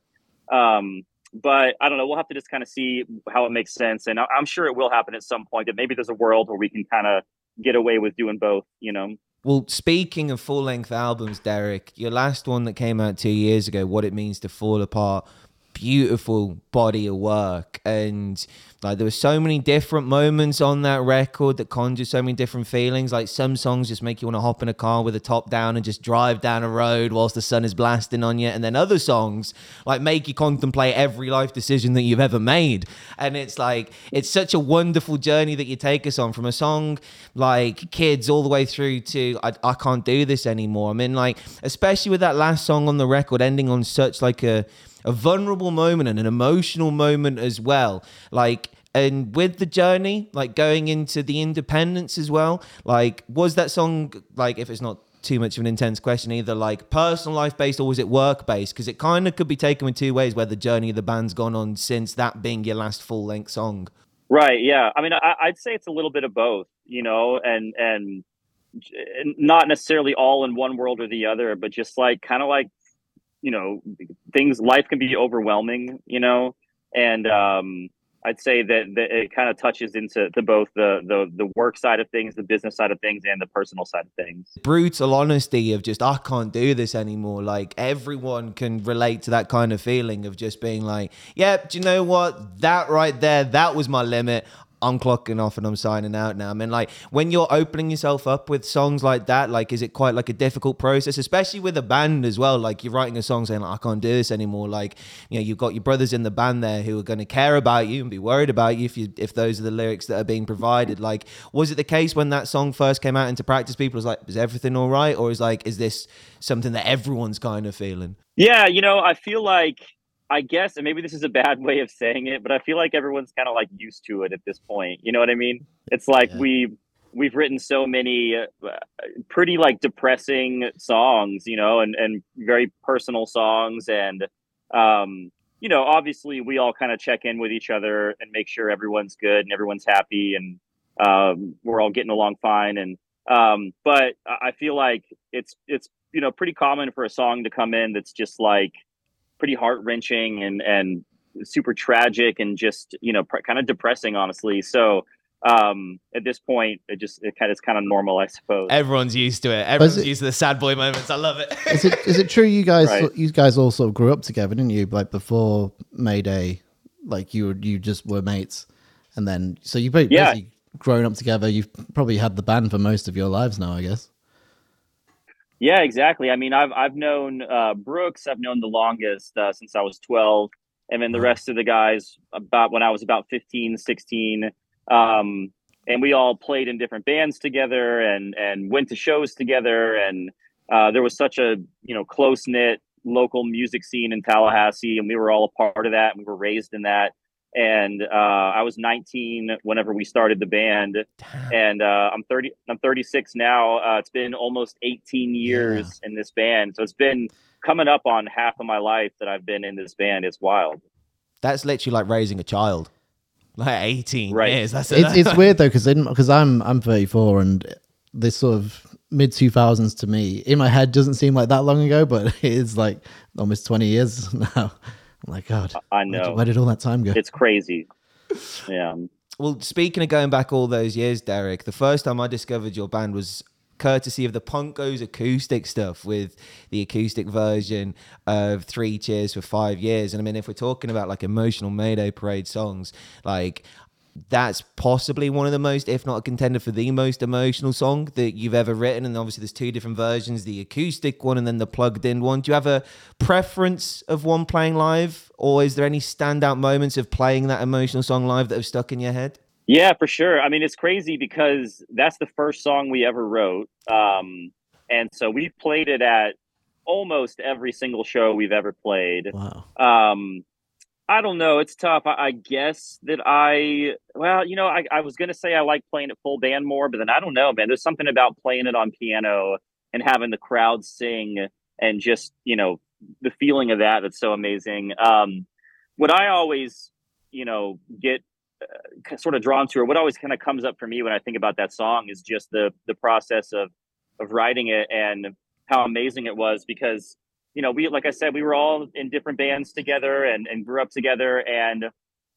know. Um, but I don't know. We'll have to just kind of see how it makes sense, and I, I'm sure it will happen at some point. That maybe there's a world where we can kind of get away with doing both, you know. Well, speaking of full length albums, Derek, your last one that came out two years ago, What It Means to Fall Apart, beautiful body of work. And like there were so many different moments on that record that conjure so many different feelings. Like some songs just make you want to hop in a car with the top down and just drive down a road whilst the sun is blasting on you. And then other songs like make you contemplate every life decision that you've ever made. And it's like, it's such a wonderful journey that you take us on from a song like Kids all the way through to I, I Can't Do This Anymore. I mean, like, especially with that last song on the record ending on such like a, a vulnerable moment and an emotional moment as well. Like, and with the journey, like going into the independence as well, like, was that song, like, if it's not too much of an intense question, either like personal life based or was it work based? Because it kind of could be taken in two ways where the journey of the band's gone on since that being your last full length song. Right. Yeah. I mean, I, I'd say it's a little bit of both, you know, and and not necessarily all in one world or the other, but just like kind of like, you know, things. Life can be overwhelming, you know, and um, I'd say that, that it kind of touches into to both the the the work side of things, the business side of things, and the personal side of things. brutal honesty of just I can't do this anymore. Like everyone can relate to that kind of feeling of just being like, yeah, do you know what? That right there, that was my limit. I'm clocking off and I'm signing out now. I mean, like when you're opening yourself up with songs like that, like is it quite like a difficult process, especially with a band as well? Like you're writing a song saying like, I can't do this anymore. Like you know, you've got your brothers in the band there who are going to care about you and be worried about you if you if those are the lyrics that are being provided. Like, was it the case when that song first came out into practice? People was like, is everything all right, or is like, is this something that everyone's kind of feeling? Yeah, you know, I feel like I guess, and maybe this is a bad way of saying it, but I feel like everyone's kind of like used to it at this point. You know what I mean? It's like Yeah. we we've written so many uh, pretty like depressing songs, you know, and and very personal songs, and um, you know, obviously we all kind of check in with each other and make sure everyone's good and everyone's happy and um, we're all getting along fine. And um, but I feel like it's it's you know pretty common for a song to come in that's just like pretty heart wrenching and and super tragic and just you know pr- kind of depressing, honestly. So um at this point it just it kind of is kind of normal i suppose Everyone's used to it. Everyone's it- used to the sad boy moments. I love it. Is it is it true you guys Right. you guys all sort of grew up together, didn't you? Like before Mayday, like you were, you just were mates, and then so you both Yeah. basically grown up together. You've probably had the band for most of your lives now, I guess. Yeah, exactly. I mean, I've I've known uh, Brooks. I've known the longest uh, since I was 12, and then the rest of the guys about when I was about 15, 16. Um, and we all played in different bands together and and went to shows together. And uh, there was such a you know close knit local music scene in Tallahassee, and we were all a part of that. And we were raised in that. And uh, I was 19 whenever we started the band and uh, I'm 30. I'm 36 now. Uh, it's been almost 18 years in this band, so it's been coming up on half of my life that I've been in this band. It's wild. That's literally like raising a child. Like 18 Right. years. That's It's it's weird though because because I'm I'm 34 and this sort of mid 2000s to me in my head doesn't seem like that long ago, but it is like almost 20 years now. Like, God, I where did, know where did all that time go? it's crazy. Yeah, Well, speaking of going back all those years, Derek, the first time I discovered your band was courtesy of the Punk Goes acoustic stuff with the acoustic version of Three Cheers for Five Years. And I mean, if we're talking about like emotional Mayday Parade songs, like that's possibly one of the most, if not a contender for the most emotional song that you've ever written. And obviously, there's two different versions the acoustic one and then the plugged in one. Do you have a preference of one playing live, or is there any standout moments of playing that emotional song live that have stuck in your head? yeah, for sure. I mean, it's crazy because that's the first song we ever wrote, um, and so we've played it at almost every single show we've ever played. Wow. Um, I don't know. It's tough. I, I guess that I, well, you know, I, I was going to say I like playing it full band more, but then I don't know, man. There's something about playing it on piano and having the crowd sing and just, you know, the feeling of that that's so amazing. Um, what I always, you know, get uh, sort of drawn to, or what always kind of comes up for me when I think about that song is just the the process of of writing it and how amazing it was because you know, we like I said, we were all in different bands together and, and grew up together, and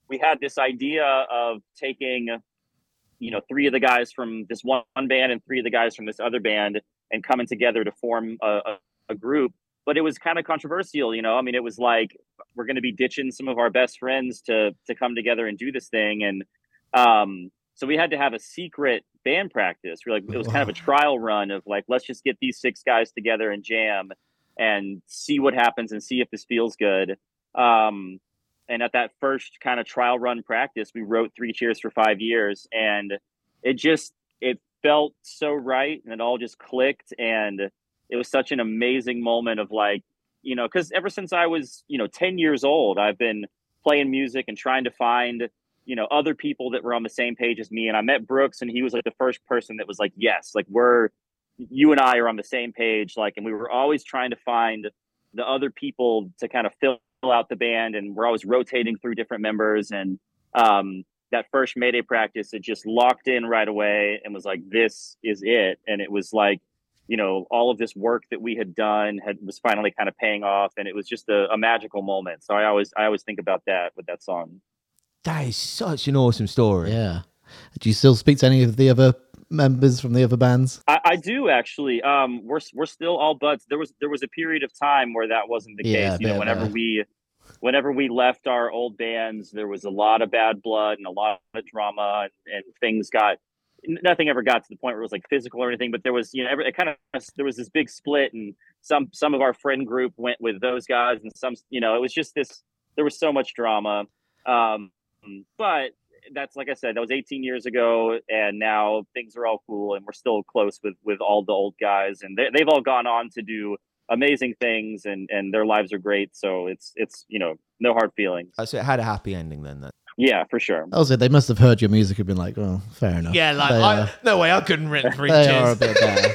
we had this idea of taking, you know, three of the guys from this one band and three of the guys from this other band and coming together to form a, a, a group. But it was kind of controversial, you know. I mean, it was like we're going to be ditching some of our best friends to to come together and do this thing, and um, so we had to have a secret band practice. We're like, it was kind of a trial run of like, let's just get these six guys together and jam and see what happens and see if this feels good. Um, and at that first kind of trial run practice, we wrote three cheers for five years, and it just it felt so right, and it all just clicked, and it was such an amazing moment of like, you know, because ever since I was you know ten years old, I've been playing music and trying to find you know other people that were on the same page as me, and I met Brooks, and he was like the first person that was like, yes, like we're you and I are on the same page, like, and we were always trying to find the other people to kind of fill out the band, and we're always rotating through different members. And um, that first Mayday practice, it just locked in right away and was like, this is it. And it was like, you know, all of this work that we had done had was finally kind of paying off, and it was just a, a magical moment. So I always, I always think about that with that song. That is such an awesome story. Yeah. Do you still speak to any of the other members from the other bands? I, I do actually. Um, we're we're still all buds. There was there was a period of time where that wasn't the Yeah, case. You know, whenever we whenever we left our old bands, there was a lot of bad blood and a lot of drama, and, and things got. Nothing ever got to the point where it was like physical or anything, but there was, you know, every, it kind of there was this big split, and some some of our friend group went with those guys, and some, you know, it was just this. There was so much drama, um, but that's like I said, that was 18 years ago, and now things are all cool, and we're still close with with all the old guys, and they, they've all gone on to do amazing things, and and their lives are great. So it's it's you know no hard feelings. Uh, So it had a happy ending then. then. Yeah, for sure. Also, they must have heard your music and been like, "Oh, fair enough." Yeah, like I, are, no way, I couldn't rent three they cheers. are a bit better.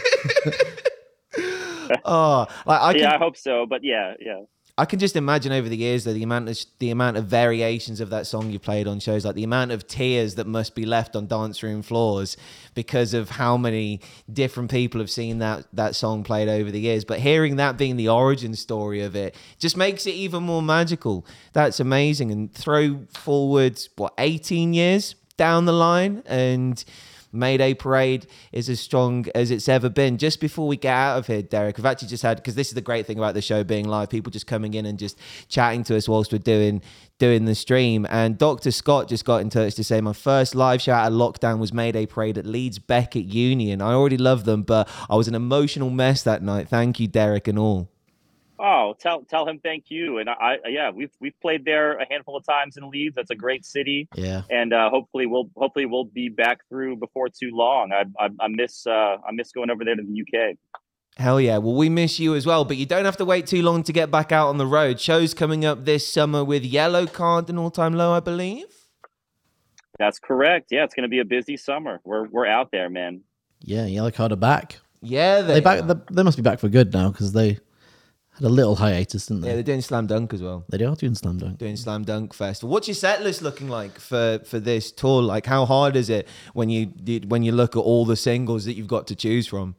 oh, like I can, yeah, I hope so. But yeah, yeah. I can just imagine over the years though the amount of the amount of variations of that song you played on shows, like the amount of tears that must be left on dance room floors because of how many different people have seen that that song played over the years. But hearing that being the origin story of it just makes it even more magical. That's amazing. And throw forward what 18 years down the line and Mayday Parade is as strong as it's ever been. Just before we get out of here, Derek, we've actually just had because this is the great thing about the show being live. People just coming in and just chatting to us whilst we're doing doing the stream. And Dr. Scott just got in touch to say my first live show out of lockdown was Mayday Parade at Leeds Beckett Union. I already love them, but I was an emotional mess that night. Thank you, Derek, and all. Oh, tell tell him thank you. And I, yeah, we've we've played there a handful of times in Leeds. That's a great city. Yeah. And uh, hopefully we'll hopefully we'll be back through before too long. I I, I miss uh, I miss going over there to the UK. Hell yeah. Well, we miss you as well, but you don't have to wait too long to get back out on the road. Shows coming up this summer with Yellowcard and All Time Low, I believe. That's correct. Yeah, it's going to be a busy summer. We're we're out there, man. Yeah, Yellowcard are back. Yeah, they, They back. are. They, they must be back for good now because they had a little hiatus, didn't they? Yeah, they're doing Slam Dunk as well. They are doing slam dunk. Doing Slam Dunk Festival. What's your set list looking like for for this tour? Like, how hard is it when you when you look at all the singles that you've got to choose from?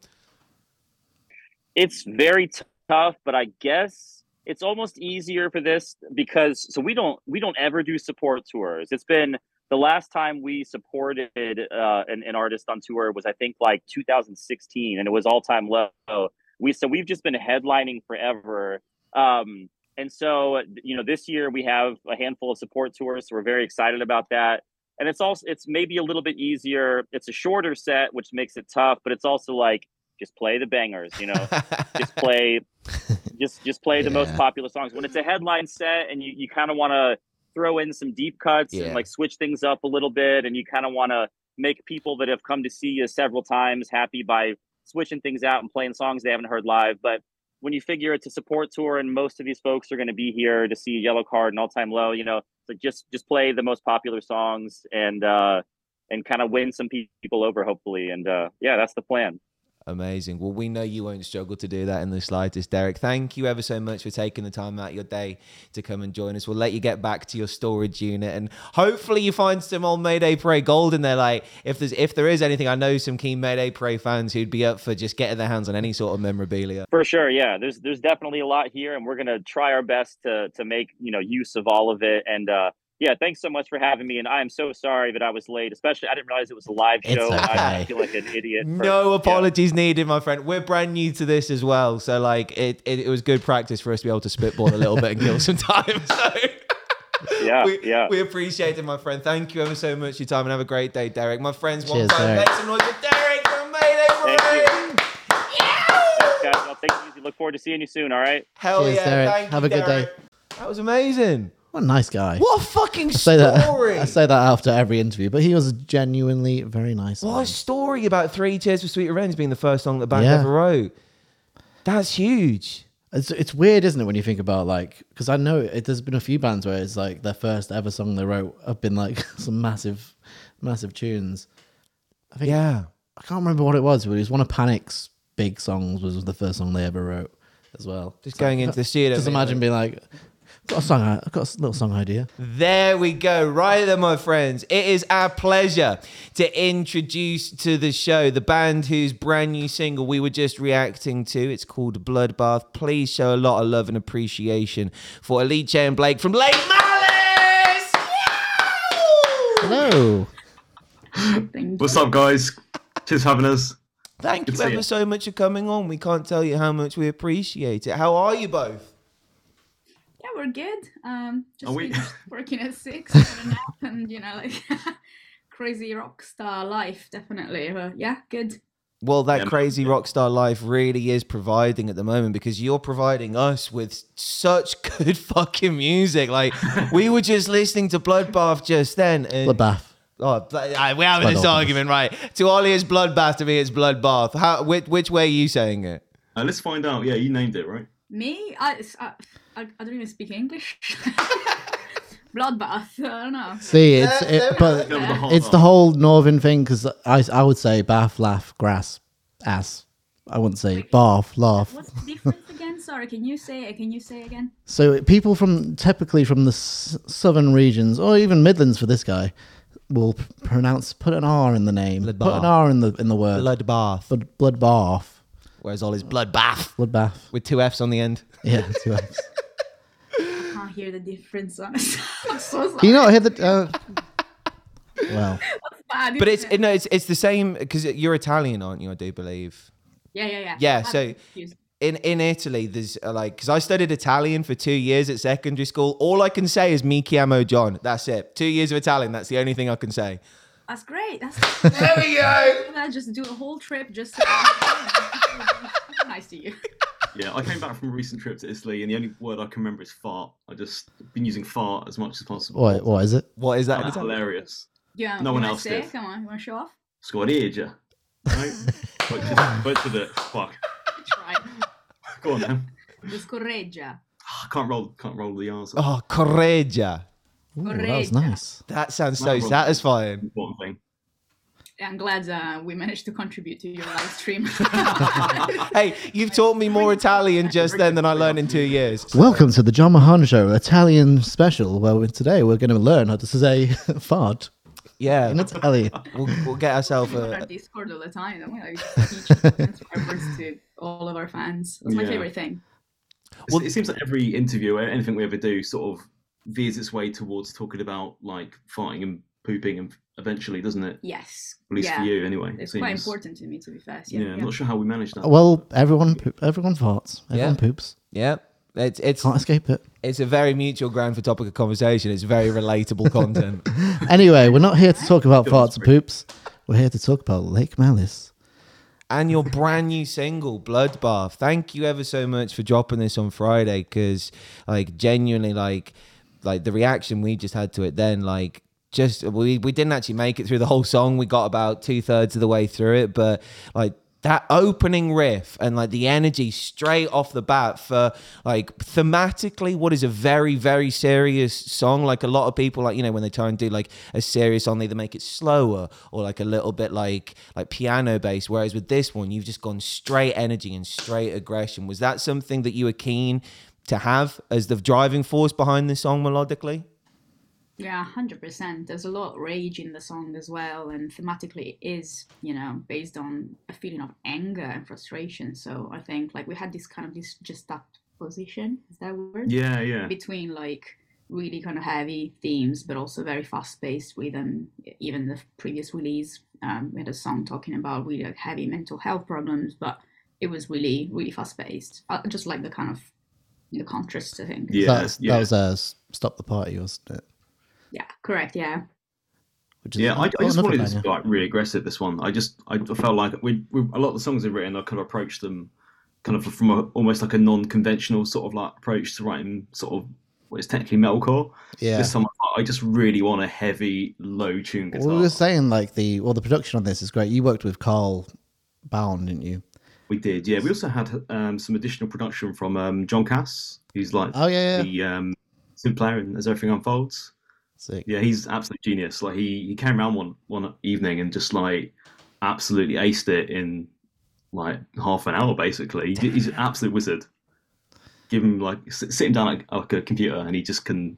It's very t- tough, but I guess it's almost easier for this because so we don't we don't ever do support tours. It's been the last time we supported uh, an, an artist on tour was I think like 2016, and it was all time low. We so we've just been headlining forever. Um, and so you know this year we have a handful of support tours, so we're very excited about that. And it's also it's maybe a little bit easier. It's a shorter set, which makes it tough, but it's also like just play the bangers, you know, just play, just just play the most popular songs. When it's a headline set and you you kind of want to throw in some deep cuts Yeah. and like switch things up a little bit, and you kind of want to make people that have come to see you several times happy by switching things out and playing songs they haven't heard live. But when you figure it's a support tour and most of these folks are going to be here to see Yellowcard and All Time Low, you know, like just just play the most popular songs and uh and kind of win some people over hopefully. And uh yeah, that's the plan. Amazing. Well, we know you won't struggle to do that in the slightest, Derek. Thank you ever so much for taking the time out of your day to come and join us. We'll let you get back to your storage unit, and hopefully you find some old Mayday Parade gold in there. Like if there's if there is anything, I know some keen Mayday Parade fans who'd be up for just getting their hands on any sort of memorabilia. For sure, yeah. There's there's definitely a lot here, and we're gonna try our best to to make you know use of all of it. And uh, yeah, thanks so much for having me. And I am so sorry that I was late. Especially, I didn't realize it was a live It's show. I feel like an idiot. for- No yeah. apologies needed, my friend. We're brand new to this as well, so like it, it, it was good practice for us to be able to spitball a little bit and kill some time. So. Yeah, we, yeah. we appreciate it, my friend. Thank you ever so much for your time and have a great day, Derek. My friends, one Cheers, time, Derek. make some noise for Derek from Mayday Thank you. Parade. Thanks, guys. I'll take it easy. Look forward to seeing you soon. All right. Hell Cheers, yeah. Derek. Thank Have you, a good day. That was amazing. What a nice guy. What a fucking I say that. story. I say that after every interview, but he was genuinely very nice. what man. a story about Three Cheers for Sweet Revenge being the first song the band Yeah. ever wrote. That's huge. It's it's weird, isn't it, when you think about like because I know it, there's been a few bands where it's like their first ever song they wrote have been like some massive, massive tunes. I think Yeah. I can't remember what it was, but it was one of Panic's big songs. Was the first song they ever wrote as well. Just going into the studio. Just imagine like- being like, got a song. I've got a little song idea. There we go. Right there, my friends. It is our pleasure to introduce to the show the band whose brand new single we were just reacting to. It's called Bloodbath. Please show a lot of love and appreciation for Alice and Blake from Lake Malice. Hello. Thank What's up, guys? Cheers for having us. Thank Good you to see ever you. so much for coming on. We can't tell you how much we appreciate it. How are you both? Yeah, we're good. Um, just we- working at six, had a nap, and you know, like crazy rock star life, definitely. But yeah, good. Well, that Yeah, man. crazy rock star life really is providing at the moment because you're providing us with such good fucking music. Like we were just listening to Bloodbath just then, and Bloodbath. oh, uh, we're having this Bloodbath. argument, right? To Ollie, it's Bloodbath. To me, it's Bloodbath. How? Which, which way are you saying it? Uh, let's find out. Yeah, you named it, right? Me, I, I, I I don't even speak English. Bloodbath. I don't know. See, it's There- there it, but Go with the it's the whole northern thing because I I would say bath, laugh, grass, ass. I wouldn't say bath, laugh. What's the difference again? sorry. Can you say it? Can you say it again? So people from typically from the s- southern regions, or even Midlands for this guy, will p- pronounce put an R in the name, put an R in the in the word Bloodbath. blood bloodbath, Whereas Ollie's bloodbath bloodbath. with two F's on the end. Yeah, two Fs. I can't hear the difference. Honestly. I'm so sorry. Can you not hear the? Uh... Well, bad, But it's isn't it? no, it's it's the same because you're Italian, aren't you? I do believe. yeah, yeah, yeah. Yeah, so- in in Italy, there's uh, like because I studied Italian for two years at secondary school. All I can say is "Mi chiamo Jon." That's it. Two years of Italian. That's the only thing I can say. That's great. That's There we go. I just do a whole trip just to nice to you. Yeah, I came back from a recent trip to Italy, and the only word I can remember is fart. I just been using fart as much as possible. what what is it? What is that? in That's hilarious. Yeah, No one else say did. Come on, you want to show off? Squadriglia. Right? Butchered, butchered it. Fuck. Try. Go on then. The scorreggia. I can't roll. Can't roll the R's. Oh, correggia. Ooh, that was nice. That sounds so satisfying. Important thing. I'm glad uh, we managed to contribute to your live stream. Hey, you've taught me more Italian just then than I learned in two years. Welcome to the Jon Mahon Show, Italian special. Where today we're going to learn how to say fart Yeah, in Italian. we'll, we'll get ourselves on our a. Discord all the time, don't we? Like, just teach words to all of our fans. That's my Yeah. favorite thing. Well- it seems like every interview, or anything we ever do, sort of veers its way towards talking about like farting and pooping, and eventually, doesn't it? Yes. At least yeah. for you, anyway. it It's quite important to me, to be fair. Yeah, Yeah, I'm not sure how we managed that. Well, everyone poop, everyone farts. Everyone Yeah. poops. Yeah, it's it's Can't escape it. it's a very mutual ground for topic of conversation. It's very relatable content. Anyway, we're not here to talk about Good farts and poops. We're here to talk about Lake Malice. and your brand new single bloodbath thank you ever so much for dropping this on friday because like genuinely like like the reaction we just had to it then like just we, we didn't actually make it through the whole song. We got about two-thirds of the way through it but like that opening riff and like the energy straight off the bat for like thematically what is a very very serious song. Like a lot of people like you know when they try and do like a serious song they either make it slower or like a little bit like like piano based. Whereas with this one you've just gone straight energy and straight aggression. Was that something that you were keen to have as the driving force behind this song melodically Yeah, hundred percent. There's a lot of rage in the song as well, and thematically it is, you know, based on a feeling of anger and frustration. So I think like we had this kind of this just that position, is that a word? Yeah, yeah. Between like really kind of heavy themes, but also very fast-paced rhythm. Even the previous release, um, we had a song talking about really like, heavy mental health problems, but it was really, really fast-paced. I just like the kind of the contrast. I think. Yeah, That's, yeah. That was uh, Stop the Party, wasn't it? Yeah, correct. Yeah. Which is Yeah, I, I just wanted this to be like really aggressive. This one, I just I felt like we, we a lot of the songs I've written, I kind of approached them kind of from a, almost like a non-conventional sort of like approach to writing sort of what is technically metalcore. Yeah. This time, I just really want a heavy, low tune guitar. Well, we were saying like the well, the production on this is great. You worked with Carl Bown, didn't you? We did, yeah. We also had um, some additional production from um, John Cass, who's like Oh yeah, yeah. the um, synth player in As Everything Unfolds. Sick. Yeah, he's absolute genius. Like he, he came around one one evening and just like absolutely aced it in like half an hour. Basically, He- he's an absolute wizard. Give him like s- sit him down like, like a computer, and he just can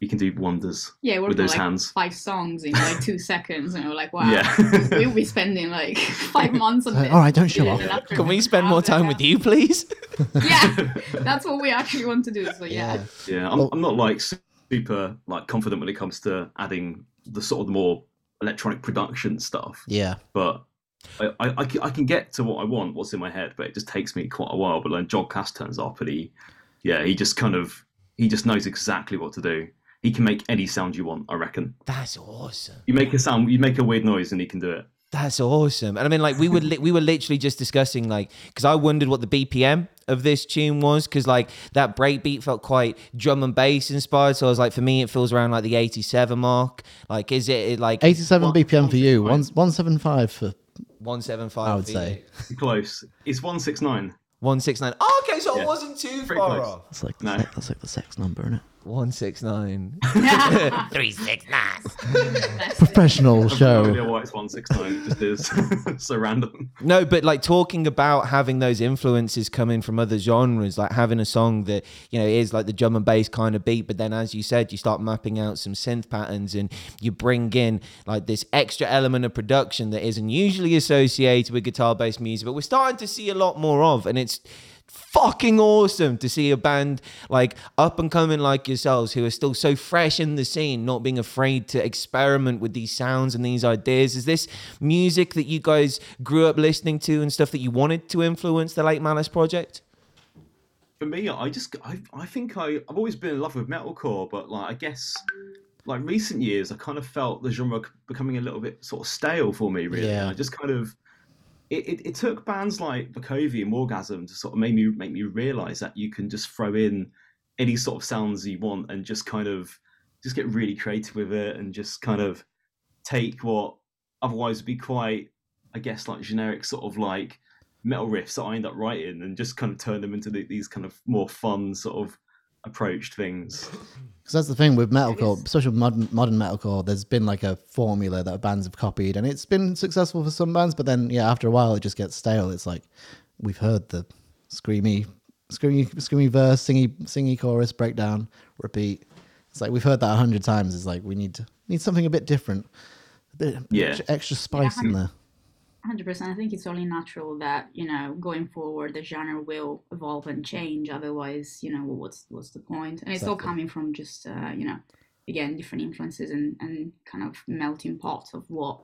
he can do wonders. Yeah, we're with those like hands. five songs in like two seconds, and we're like, wow, Yeah. we'll be spending like five months on Like, this. all right, don't show Yeah, off. can we spend more time with you please Yeah, that's what we actually want to do. So yeah, Yeah, I'm, Well- I'm not like super like confident when it comes to adding the sort of the more electronic production stuff, Yeah. but. I, I, I can- get to what I want, what's in my head, but it just takes me quite a while. But then John Cass turns up and he, yeah, he just kind of, he just knows exactly what to do. He can make any sound you want, I reckon. that's awesome You make a sound, you make a weird noise, and he can do it. That's awesome. And I mean, like, we were li- we were literally just discussing, like, because I wondered what the BPM of this tune was, because like that breakbeat felt quite drum and bass inspired. So I was like, for me, it feels around like the eighty-seven mark. Like, is it it, like Eighty-seven One- BPM for you. One one one seven five for one seven five? I would say. Close. It's one six nine. one six nine. Oh, okay, so it wasn't too Pretty far close. off. that's like the No. sex, that's like the sex number, isn't it? One six nine. Three six nine. Professional show. I have no idea why it's one six nine. It just is so random. No, but like talking about having those influences coming from other genres, like having a song that you know is like the drum and bass kind of beat, but then as you said, you start mapping out some synth patterns and you bring in like this extra element of production that isn't usually associated with guitar-based music, but we're starting to see a lot more of, and it's fucking awesome to see a band like up and coming like yourselves who are still so fresh in the scene not being afraid to experiment with these sounds and these ideas is this music that you guys grew up listening to and stuff that you wanted to influence the Lake Malice project For me, I just I, I think I I've always been in love with metalcore, but like I guess like recent years, I kind of felt the genre becoming a little bit sort of stale for me. Really, Yeah. I just kind of it, it, it took bands like Bakovi and Wargasm to sort of make me make me realize that you can just throw in any sort of sounds you want and just kind of just get really creative with it and just kind of take what otherwise would be quite I guess like generic sort of like metal riffs that I end up writing and just kind of turn them into the, these kind of more fun sort of approached things. Because that's the thing with metalcore, especially modern modern metalcore. There's been like a formula that bands have copied, and it's been successful for some bands. But then, yeah, after a while, it just gets stale. It's like we've heard the screamy, screamy, screamy verse, singy, singy chorus, breakdown, repeat. It's like we've heard that a hundred times. It's like we need to need something a bit different, a bit, Yeah. extra, extra spice in there. Hundred percent. I think it's only natural that you know going forward the genre will evolve and change. Otherwise, you know what's what's the point? And it's all coming from just uh, you know again different influences and and kind of melting pot of what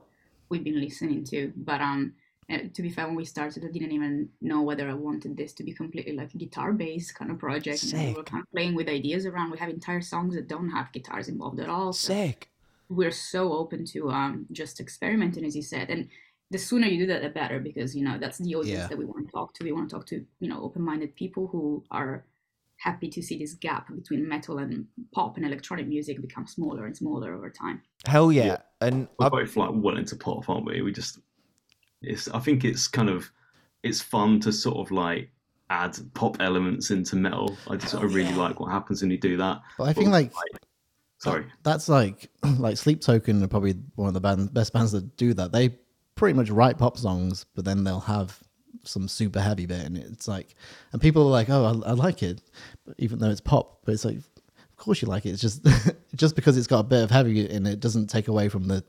we've been listening to. But um, uh, to be fair, when we started, I didn't even know whether I wanted this to be completely like a guitar based kind of project. And we were kind of playing with ideas around. We have entire songs that don't have guitars involved at all. So sick we're so open to um just experimenting as you said and the sooner you do that the better because you know that's the audience Yeah. that we want to talk to we want to talk to you know open-minded people who are happy to see this gap between metal and pop and electronic music become smaller and smaller over time hell yeah, Yeah. and We're I- both like wanting to pop, aren't we? We just it's I think it's kind of it's fun to sort of like add pop elements into metal. I just I really yeah. like what happens when you do that. But I think But, like sorry. that's like like Sleep Token are probably one of the band, best bands that do that. They pretty much write pop songs, but then they'll have some super heavy bit, and it's like, and people are like, "Oh, I, I like it," but even though it's pop. But it's like, of course you like it. It's just just because it's got a bit of heavy in it doesn't take away from the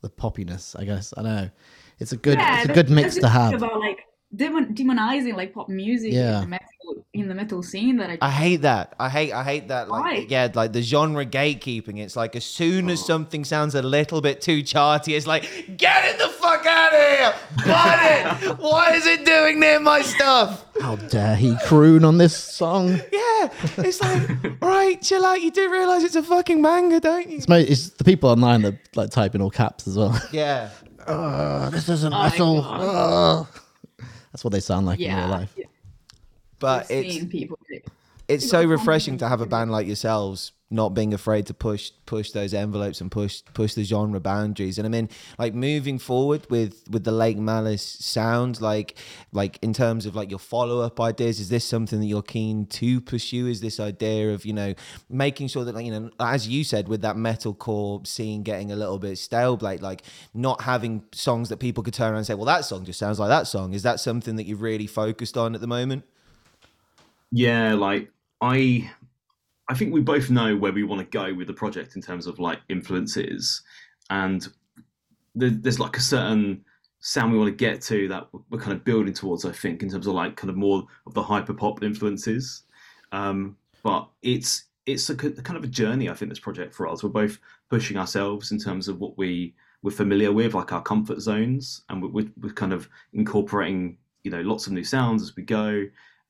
the poppiness. I guess I don't know. It's a good it's a good mix to have. about like demon- demonizing like pop music Yeah. in, the metal, in the metal scene that i, I hate that. I hate. I hate that. Like, Why? yeah, like the genre gatekeeping. It's like as soon as oh. something sounds a little bit too charty, it's like, get it the fuck out of here, Bud it. Why is it doing near my stuff? How dare he croon on this song? Yeah, it's like, all right, chill out. You do realize it's a fucking manga, don't you? It's, mo- it's the people online that like type in all caps as well. Yeah. Uh, this isn't my metal. God. Uh. That's what they sound like in real yeah life. But I've it's seen people it's so got refreshing to have a band like yourselves not being afraid to push push those envelopes and push push the genre boundaries. And i mean like moving forward with with the lake malice sound like like in terms of like your follow-up ideas is this something that you're keen to pursue? Is this idea of you know making sure that like, you know as you said with that metalcore scene getting a little bit stale like like not having songs that people could turn around and say well that song just sounds like that song. Is that something that you've really focused on at the moment? Yeah, like I I think we both know where we want to go with the project in terms of like influences and there's like a certain sound we want to get to that we're kind of building towards I think in terms of like kind of more of the hyper pop influences um but it's it's a kind of a journey I think this project for us we're both pushing ourselves in terms of what we we're familiar with like our comfort zones and we're, we're, kind of incorporating you know lots of new sounds as we go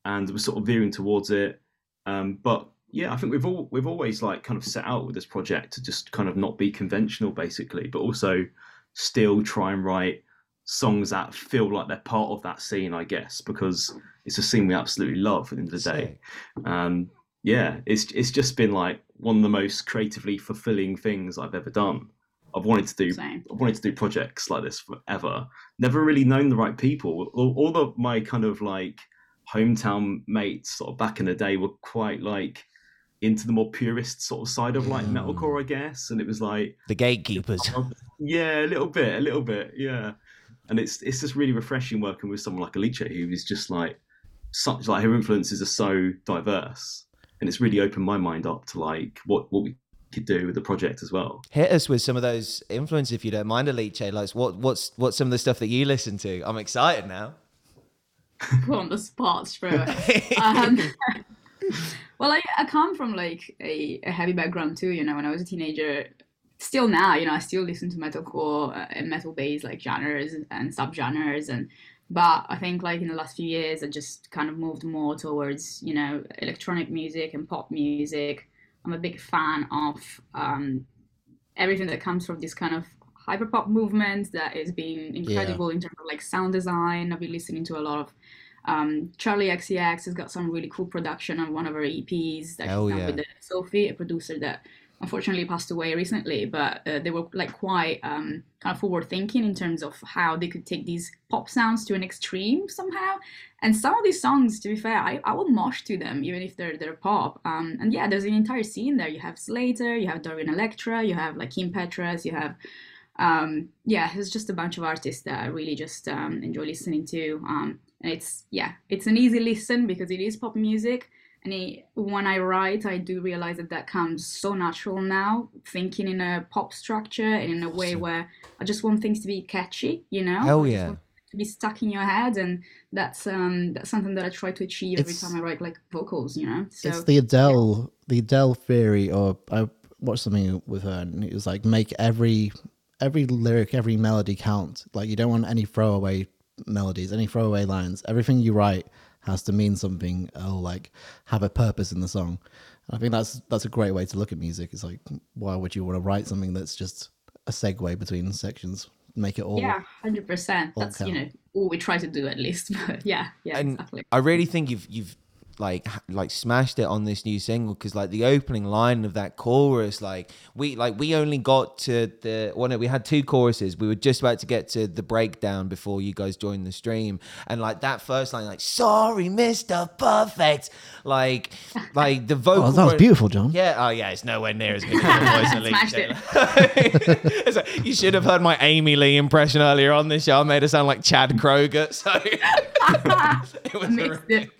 and we're sort of veering towards it. Um, but yeah, I think we've all we've always like kind of set out with this project to just kind of not be conventional, basically, but also still try and write songs that feel like they're part of that scene, I guess, because it's a scene we absolutely love at the end of the day. Um, yeah, it's it's just been like one of the most creatively fulfilling things I've ever done. I've wanted to do Same. I've wanted to do projects like this forever. Never really known the right people. All, all of my kind of like hometown mates sort of back in the day were quite like into the more purist sort of side of like metalcore, I guess. And it was like, The gatekeepers. yeah, a little bit, a little bit, yeah. And it's it's just really refreshing working with someone like Alicia, who is just like such like her influences are so diverse, and it's really opened my mind up to like what what we could do with the project as well. Hit us with some of those influences if you don't mind, Alice. Like, what what's what's some of the stuff that you listen to? I'm excited now. put on the spot straight away. Um, well, I, I come from like a, a heavy background too. You know, when I was a teenager, still now, you know, I still listen to metalcore uh, and metal based like genres and subgenres and. But I think like in the last few years, I just kind of moved more towards you know electronic music and pop music. I'm a big fan of um, everything that comes from this kind of hyperpop movement that is being incredible in terms of like sound design. I've been listening to a lot of um, Charli XCX has got some really cool production on one of her EPs that Hell she's done yeah. with Sophie, a producer that unfortunately passed away recently. But uh, they were like quite um, kind of forward thinking in terms of how they could take these pop sounds to an extreme somehow. And some of these songs, to be fair, I, I will mosh to them even if they're they're pop. Um, and yeah, there's an entire scene there. You have Slayyyter, you have Dorian Electra, you have like Kim Petras, you have um, yeah, there's just a bunch of artists that I really just um, enjoy listening to. And it's yeah, it's an easy listen because it is pop music. And it, when I write, I do realize that that comes so natural now, thinking in a pop structure and in a way where I just want things to be catchy, you know. Just yeah. To be stuck in your head, and that's um that's something that I try to achieve every It's- time I write like vocals, you know. So it's the Adele, the Adele theory, or I watched something with her, and it was like make every every lyric, every melody count. Like you don't want any throwaway melodies, any throwaway lines. Everything you write has to mean something, or like have a purpose in the song. And I think that's that's a great way to look at music. It's like why would you want to write something that's just a segue between sections? Make it all. yeah, hundred percent. all That's you know all we try to do at least. But yeah, yeah, and exactly. I really think you've you've like like smashed it on this new single because like the opening line of that chorus like we like we only got to the well no we had two choruses we were just about to get to the breakdown before you guys joined the stream and like that first line like sorry Mr. Perfect like like the vocal Oh, that was beautiful, Jon. yeah, oh yeah, it's nowhere near as good as voice. Smashed it. It's like, you should have heard my Amy Lee impression earlier on this show. I made her sound like Chad Kroeger. So it was Mixed horrific. it.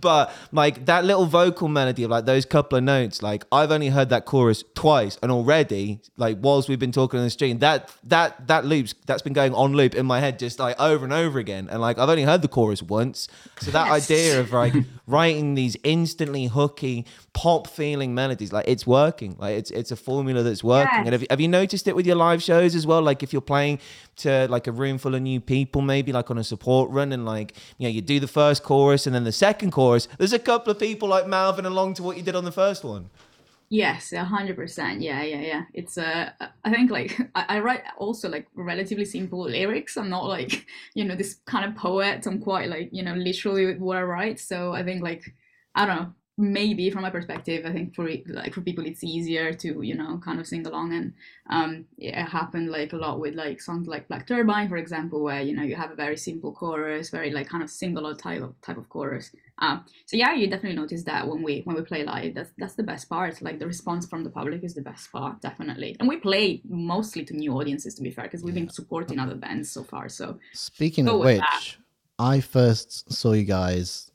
But like that little vocal melody of like those couple of notes, like I've only heard that chorus twice, and already, like whilst we've been talking on the stream, that that that loops that's been going on loop in my head just like over and over again. And like I've only heard the chorus once, so that Yes. idea of like writing these instantly hooky pop feeling melodies, like it's working. Like it's it's a formula that's working. Yes. And have you, have you noticed it with your live shows as well? Like if you're playing to like a room full of new people, maybe like on a support run, and like you know you do the first chorus and then the second chorus. There's a couple of people like mouthing along to what you did on the first one. Yes, hundred percent. Yeah, yeah, yeah. It's uh, I think like I, I write also like relatively simple lyrics. I'm not like you know this kind of poet. I'm quite like you know literally what I write. So I think like I don't know. Maybe from my perspective, I think for like for people it's easier to you know kind of sing along, and um, it happened like a lot with like songs like Black Turbine, for example, where you know you have a very simple chorus, very like kind of single type of type of chorus. Um, so yeah, you definitely notice that when we when we play live, that's that's the best part. Like the response from the public is the best part, definitely. And we play mostly to new audiences, to be fair, because we've been supporting other bands so far. So Speaking Go of which, that. I first saw you guys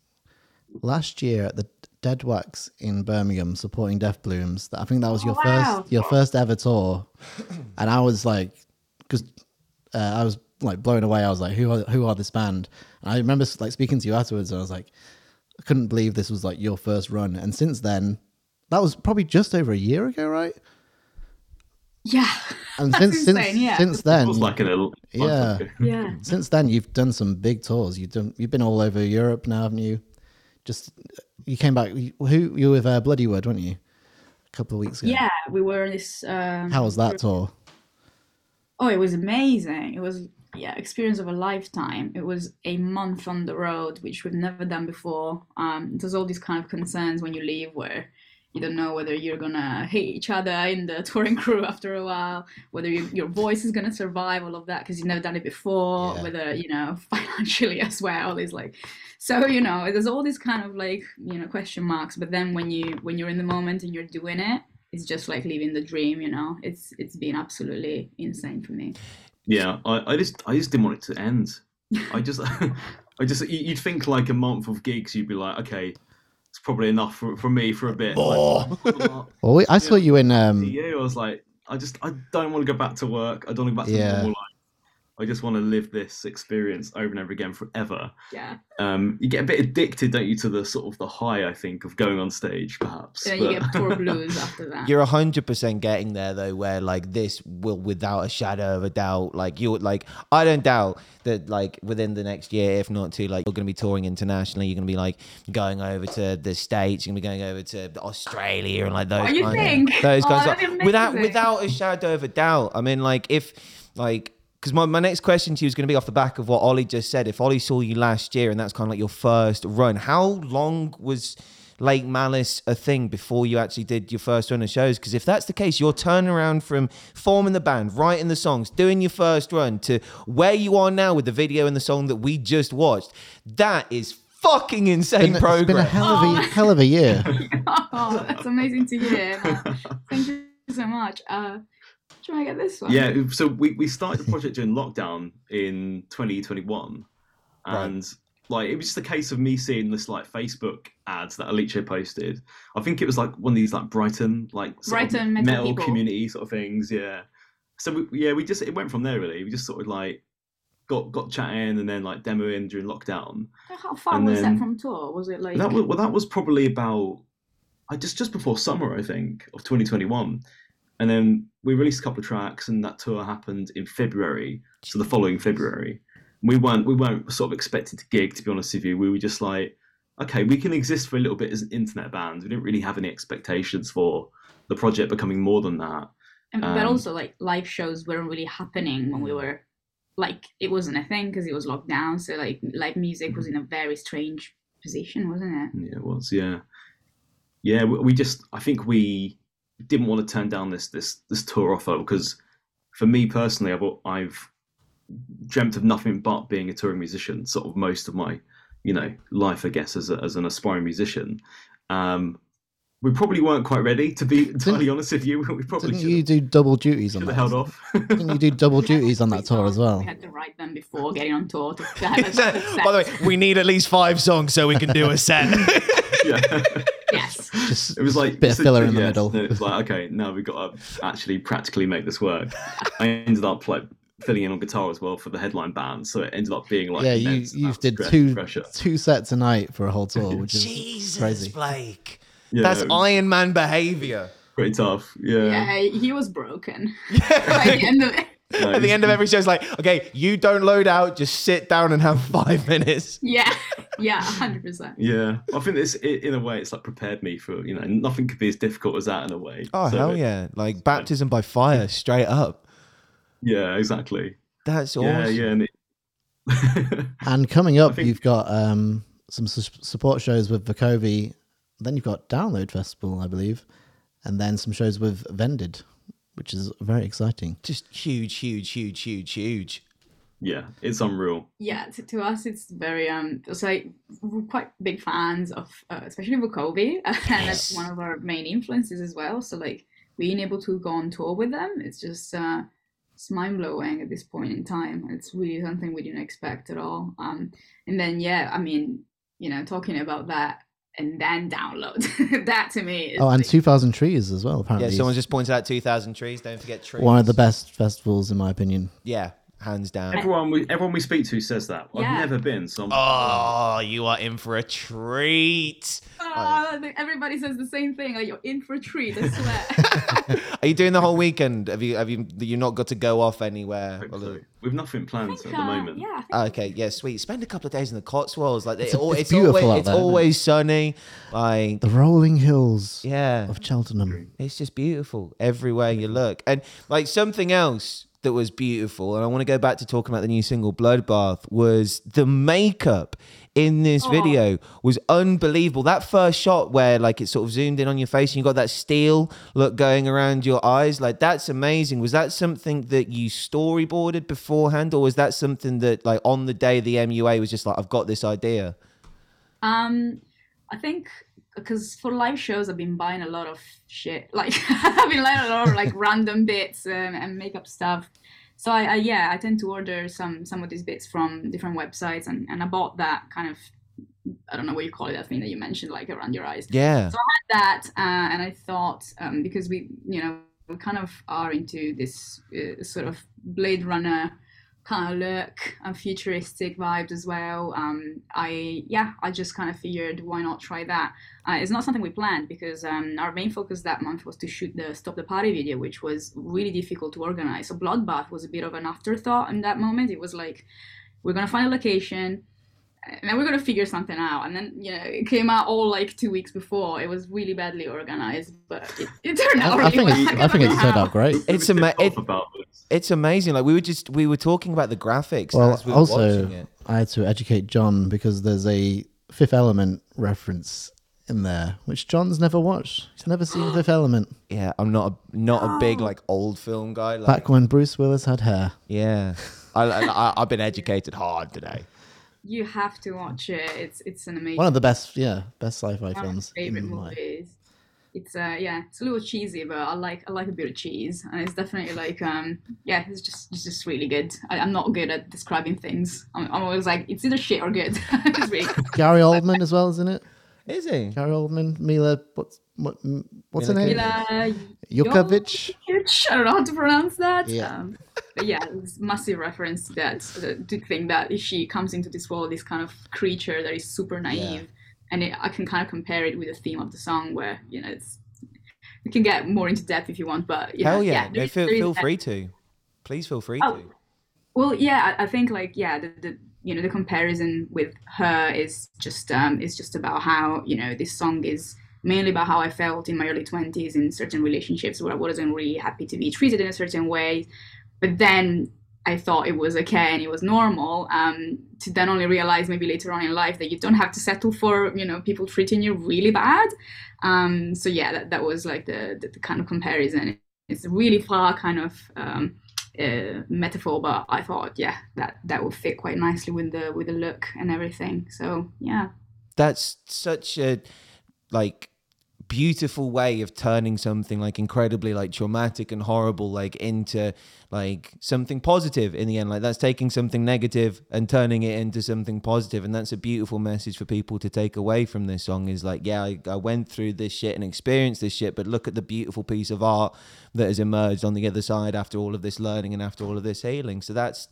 last year at the Dead Wax in Birmingham supporting Death Blooms. I think that was your Oh, wow. first your first ever tour, and I was like, because uh, I was like blown away. I was like, who are who are this band? And I remember like speaking to you afterwards, and I was like, I couldn't believe this was like your first run. And since then, that was probably just over a year ago, right? yeah, And That's since insane, since yeah. since It then, was like a little. Yeah. yeah. since then you've done some big tours you've done you've been all over europe now haven't you just you came back you- who you were with uh, bloodywood weren't you a couple of weeks ago Yeah, we were in this. Um, how was that tour Oh, it was amazing. It was yeah, experience of a lifetime. It was a month on the road, which we've never done before. Um, there's all these kind of concerns when you leave where you don't know whether you're gonna hate each other in the touring crew after a while, whether you, your voice is gonna survive all of that because you've never done it before, Yeah. whether you know financially as well is like. So you know, there's all these kind of like you know question marks. But then when you when you're in the moment and you're doing it, it's just like living the dream. You know, it's it's been absolutely insane for me. Yeah, I, I just I just didn't want it to end. I just I just you- you'd think like a month of gigs, you'd be like, okay, it's probably enough for, for me for a bit. More. Like, Well, we, I saw you in um, yeah, I was like, I just I don't want to go back to work. I don't want to go back to Yeah. normal life. I just want to live this experience over and over again forever. Yeah, Um, you get a bit addicted, don't you, to the sort of the high, I think, of going on stage, perhaps. and then you But- get tour blues after that. You're hundred percent getting there though, where like this will, without a shadow of a doubt, like you're like I don't doubt that like within the next year, if not two, like you're gonna be touring internationally. You're gonna be like going over to the states. You're gonna be going over to Australia and like those. Oh, you think? Of, those Oh, kinds that'd of, without without a shadow of a doubt. I mean, like if like. Because my, my next question to you is going to be off the back of what Ollie just said. If Ollie saw you last year and that's kind of like your first run, how long was Lake Malice a thing before you actually did your first run of shows? Because if that's the case, you're turning around from forming the band, writing the songs, doing your first run to where you are now with the video and the song that we just watched. That is fucking insane it's been a hell of a hell of a year. oh, that's amazing to hear. Thank you so much. Uh, try to get this one. Yeah, so we, we started the project during lockdown in 2021, and like it was just a case of me seeing this like Facebook ads that Alicia posted. I think it was like one of these like Brighton like Brighton metal people. community sort of things. Yeah. So we, yeah, we just it went from there really. We just sort of like got got chatting and then like demoing during lockdown. How far And was then- that from tour? Was it like? That was well, that was probably about I just just before summer, I think, of 2021. And then we released a couple of tracks, and that tour happened in February, so the following February. We weren't we weren't sort of expected to gig, to be honest with you. We were just like, okay, we can exist for a little bit as an internet band. We didn't really have any expectations for the project becoming more than that. And, but Um, also, like live shows weren't really happening when we were like it wasn't a thing because it was locked down. So like live music was in a very strange position, wasn't it? Yeah, it was. Yeah, yeah. We, we just, I think we didn't want to turn down this this this tour offer because, for me personally, I've I've dreamt of nothing but being a touring musician. Sort of most of my, you know, life, I guess, as a, as an aspiring musician. Um, we probably weren't quite ready to be entirely honest with you. We probably Didn't you do double duties on that? held off. Didn't you do double duties on that tour as well? We had to write them before getting on tour to to have a set. by the way, we need at least five songs so we can do a set. yeah. Yes. Just It was like bit of so- filler in the yes, middle. It was like, okay, now we've got to actually practically make this work. I ended up like filling in on guitar as well for the headline band, so it ended up being like yeah, you immense you amounts did two pressure. two sets a night for a whole tour, which is Jesus, crazy. Blake. Yeah, That's it was Iron Man behavior. pretty tough. Yeah, Yeah, he was broken. By the end of it. No, At the end of every show, it's like, okay, you don't load out, just sit down and have five minutes. Yeah, yeah, hundred percent. Yeah, I think this i- in a way it's like prepared me for you know nothing could be as difficult as that in a way. Oh, So hell it- yeah. Like baptism by fire, straight up. Yeah, exactly. That's awesome. Yeah, yeah. And it... And coming up, think- you've got um, some su- support shows with Vukovi. Then you've got Download Festival, I believe, and then some shows with Vended, which is very exciting. Just huge, huge, huge, huge, huge. yeah, it's unreal. Yeah, to, to us it's very um. So like we're quite big fans of, uh, especially Vukovi, and that's one of our main influences as well. So like being able to go on tour with them, it's just uh, it's mind blowing at this point in time. It's really something we didn't expect at all. Um, and then yeah, I mean, you know, talking about that and then download that to me. Is Oh, and like, 2,000 Trees as well, apparently. Yeah, apparently. someone just pointed out 2,000 trees. Don't forget trees. One of the best festivals, in my opinion. Yeah, hands down. Everyone we everyone we speak to says that. Yeah. I've never been, so I'm, Oh, you are in for a treat. oh, I everybody says the same thing. Like you're in for a treat. I swear. Are you doing the whole weekend? Have you have you you not got to go off anywhere? hopefully. We've nothing planned at the Uh, moment. Yeah. I think Okay, yeah, sweet. Spend a couple of days in the Cotswolds. Like It's it's, a- al- it's it's beautiful always out it's there, isn't it? always sunny. Like The rolling hills yeah, of Cheltenham. it's just beautiful everywhere you look. And like something else that was beautiful, and I want to go back to talking about the new single Bloodbath, was the makeup in this Oh. video was unbelievable. That first shot where like it sort of zoomed in on your face and you got that steel look going around your eyes, like that's amazing. Was that something that you storyboarded beforehand, or was that something that like on the day the MUA was just like I've got this idea? Um, I think because for live shows, I've been buying a lot of shit. Like I've been buying a lot of like random bits um, and makeup stuff. So I, I yeah, I tend to order some some of these bits from different websites, and and I bought that kind of I don't know what you call it that thing that you mentioned like around your eyes. Yeah. So I had that uh, and i thought um, because we you know we kind of are into this uh, sort of blade runner kind of look and futuristic vibes as well. Um, i yeah i just kind of figured why not try that? Uh, it's not something we planned because um, our main focus that month was to shoot the stop the party video which was really difficult to organize. So bloodbath was a bit of an afterthought in that moment. It was like we're gonna find a location and then we're gonna figure something out. And then you know it came out all like two weeks before. It was really badly organized, but it, it turned out I, I really think well. it's, I think it turned out great. It's a ama- it- It's amazing. Like we were just we were talking about the graphics Well, as we were also, watching it. I had to educate Jon because there's a Fifth Element reference in there, which Jon's never watched. He's never seen Fifth Element. Yeah, I'm not a not a big like old film guy. Like, Back when Bruce Willis had hair. yeah, I, I I've been educated hard today. You have to watch it. It's it's an amazing One of the best, yeah, best sci-fi one films. favorite in my- movies. It's uh yeah, it's a little cheesy, but I like I like a bit of cheese, and it's definitely like um yeah, it's just it's just really good. I, I'm not good at describing things. I'm, I'm always like it's either shit or good. really good. Gary Oldman as well, isn't it? Is he? Gary Oldman, Mila, what's what, what's her name? Mila Jukovic. Jovovich, I don't know how to pronounce that. Yeah. Um, but yeah, it's massive reference to that. uh, To think that she comes into this world, this kind of creature that is super naive, and it, I can kind of compare it with the theme of the song, where you know it's. We can get more into depth if you want, but yeah, Hell yeah! there no, is- feel feel free to. Please feel free Oh. to. Well, yeah, I, I think like yeah, the, the you know the comparison with her is just um is just about how you know this song is mainly about how I felt in my early twenties in certain relationships where I wasn't really happy to be treated in a certain way, but then I thought it was okay and it was normal. Um, to then only realize maybe later on in life that you don't have to settle for you know people treating you really bad. Um, so yeah, that, that was like the, the the kind of comparison. It's really far kind of. Um, uh, metaphor, but I thought, yeah, that that would fit quite nicely with the with the look and everything. So yeah, That's such a like beautiful way of turning something like incredibly like traumatic and horrible like into like something positive in the end. Like that's taking something negative and turning it into something positive. And that's a beautiful message for people to take away from this song is like yeah I, I went through this shit and experienced this shit but look at the beautiful piece of art that has emerged on the other side after all of this learning and after all of this healing. So that's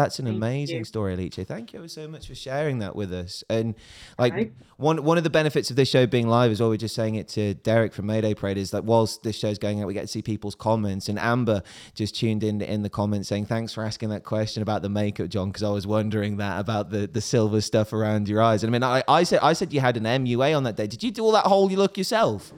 that's an Thank amazing you. story Alice thank you so much for sharing that with us and like Right. one one of the benefits of this show being live is always just saying it to Derek from Mayday Parade is that whilst this show's going out, we get to see people's comments. And Amber just tuned in in the comments saying, "Thanks for asking that question about the makeup, Jon, because I was wondering that about the the silver stuff around your eyes." And I mean, I, I said I said you had an MUA on that day. Did you do all that whole look yourself?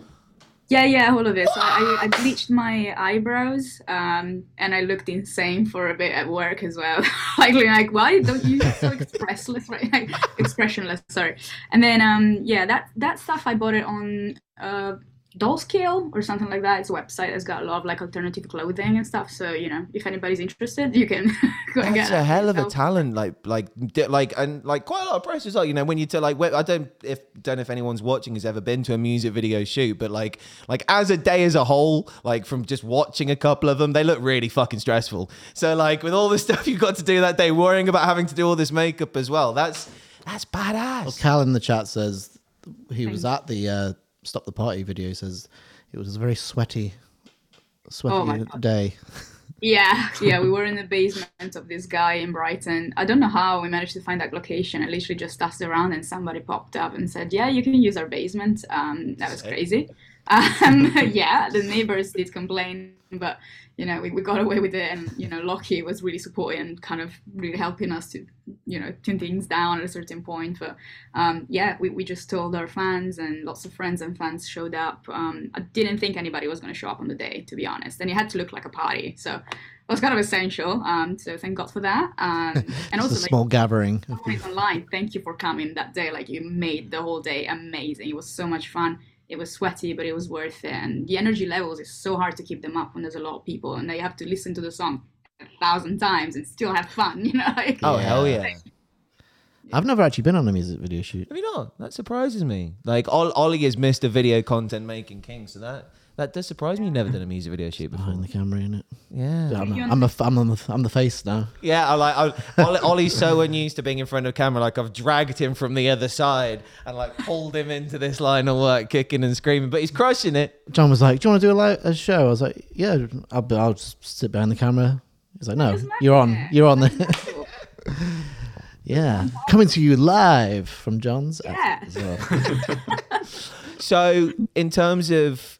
Yeah, yeah, all of it. So I, I bleached my eyebrows, um, and I looked insane for a bit at work as well. like, like, why don't you so expressless, right? Like, expressionless. Sorry. And then, um, yeah, that that stuff I bought it on. Uh, Dolls Kill or something like that. It's a website that's got a lot of like alternative clothing and stuff. So you know, if anybody's interested, you can go and get. That's get a hell of a talent, like, like, like, and like quite a lot of press as well. You know, when you tell like, wh- I don't if don't know if anyone's watching has ever been to a music video shoot, but like, like as a day as a whole, like from just watching a couple of them, they look really fucking stressful. So like, with all the stuff you've got to do that day, worrying about having to do all this makeup as well, that's that's badass. Well, Cal in the chat says he was at the uh, Stop the Party video. Says it was a very sweaty, sweaty Oh day. Yeah, yeah, we were in the basement of this guy in Brighton. I don't know how we managed to find that location. I literally just asked around and somebody popped up and said, "Yeah, you can use our basement." Um, that was crazy. Um, yeah, the neighbors did complain, but you know we, we got away with it, and you know Lockie was really supportive and kind of really helping us to you know tune things down at a certain point. But um, yeah, we, we just told our fans, and lots of friends and fans showed up. Um, I didn't think anybody was going to show up on the day, to be honest, and it had to look like a party, so it was kind of essential. Um, so thank God for that. Um, and also a like, small gathering. Online. Thank you for coming that day. Like you made the whole day amazing. It was so much fun. It was sweaty, but it was worth it. And the energy levels is so hard to keep them up when there's a lot of people, and they have to listen to the song a thousand times and still have fun. You know, like Oh Yeah. hell yeah! I've never actually been on a music video shoot. Have you not? That surprises me. Like Ol- Ollie has missed a video content making king, so that that does surprise me. You've never done a music video shoot before. Behind the camera, in it. Yeah. I'm, a, I'm, a, I'm, on the, I'm the face now. Yeah, I like I, Ollie, Ollie's so unused to being in front of camera. Like I've dragged him from the other side and like pulled him into this line of work, kicking and screaming. But he's crushing it. Jon was like, "Do you want to do a, li- a show?" I was like, "Yeah, I'll, I'll just sit behind the camera." He's like, "No, you're on. You're on there." Cool. yeah, coming to you live from Jon's. Yeah. well. So in terms of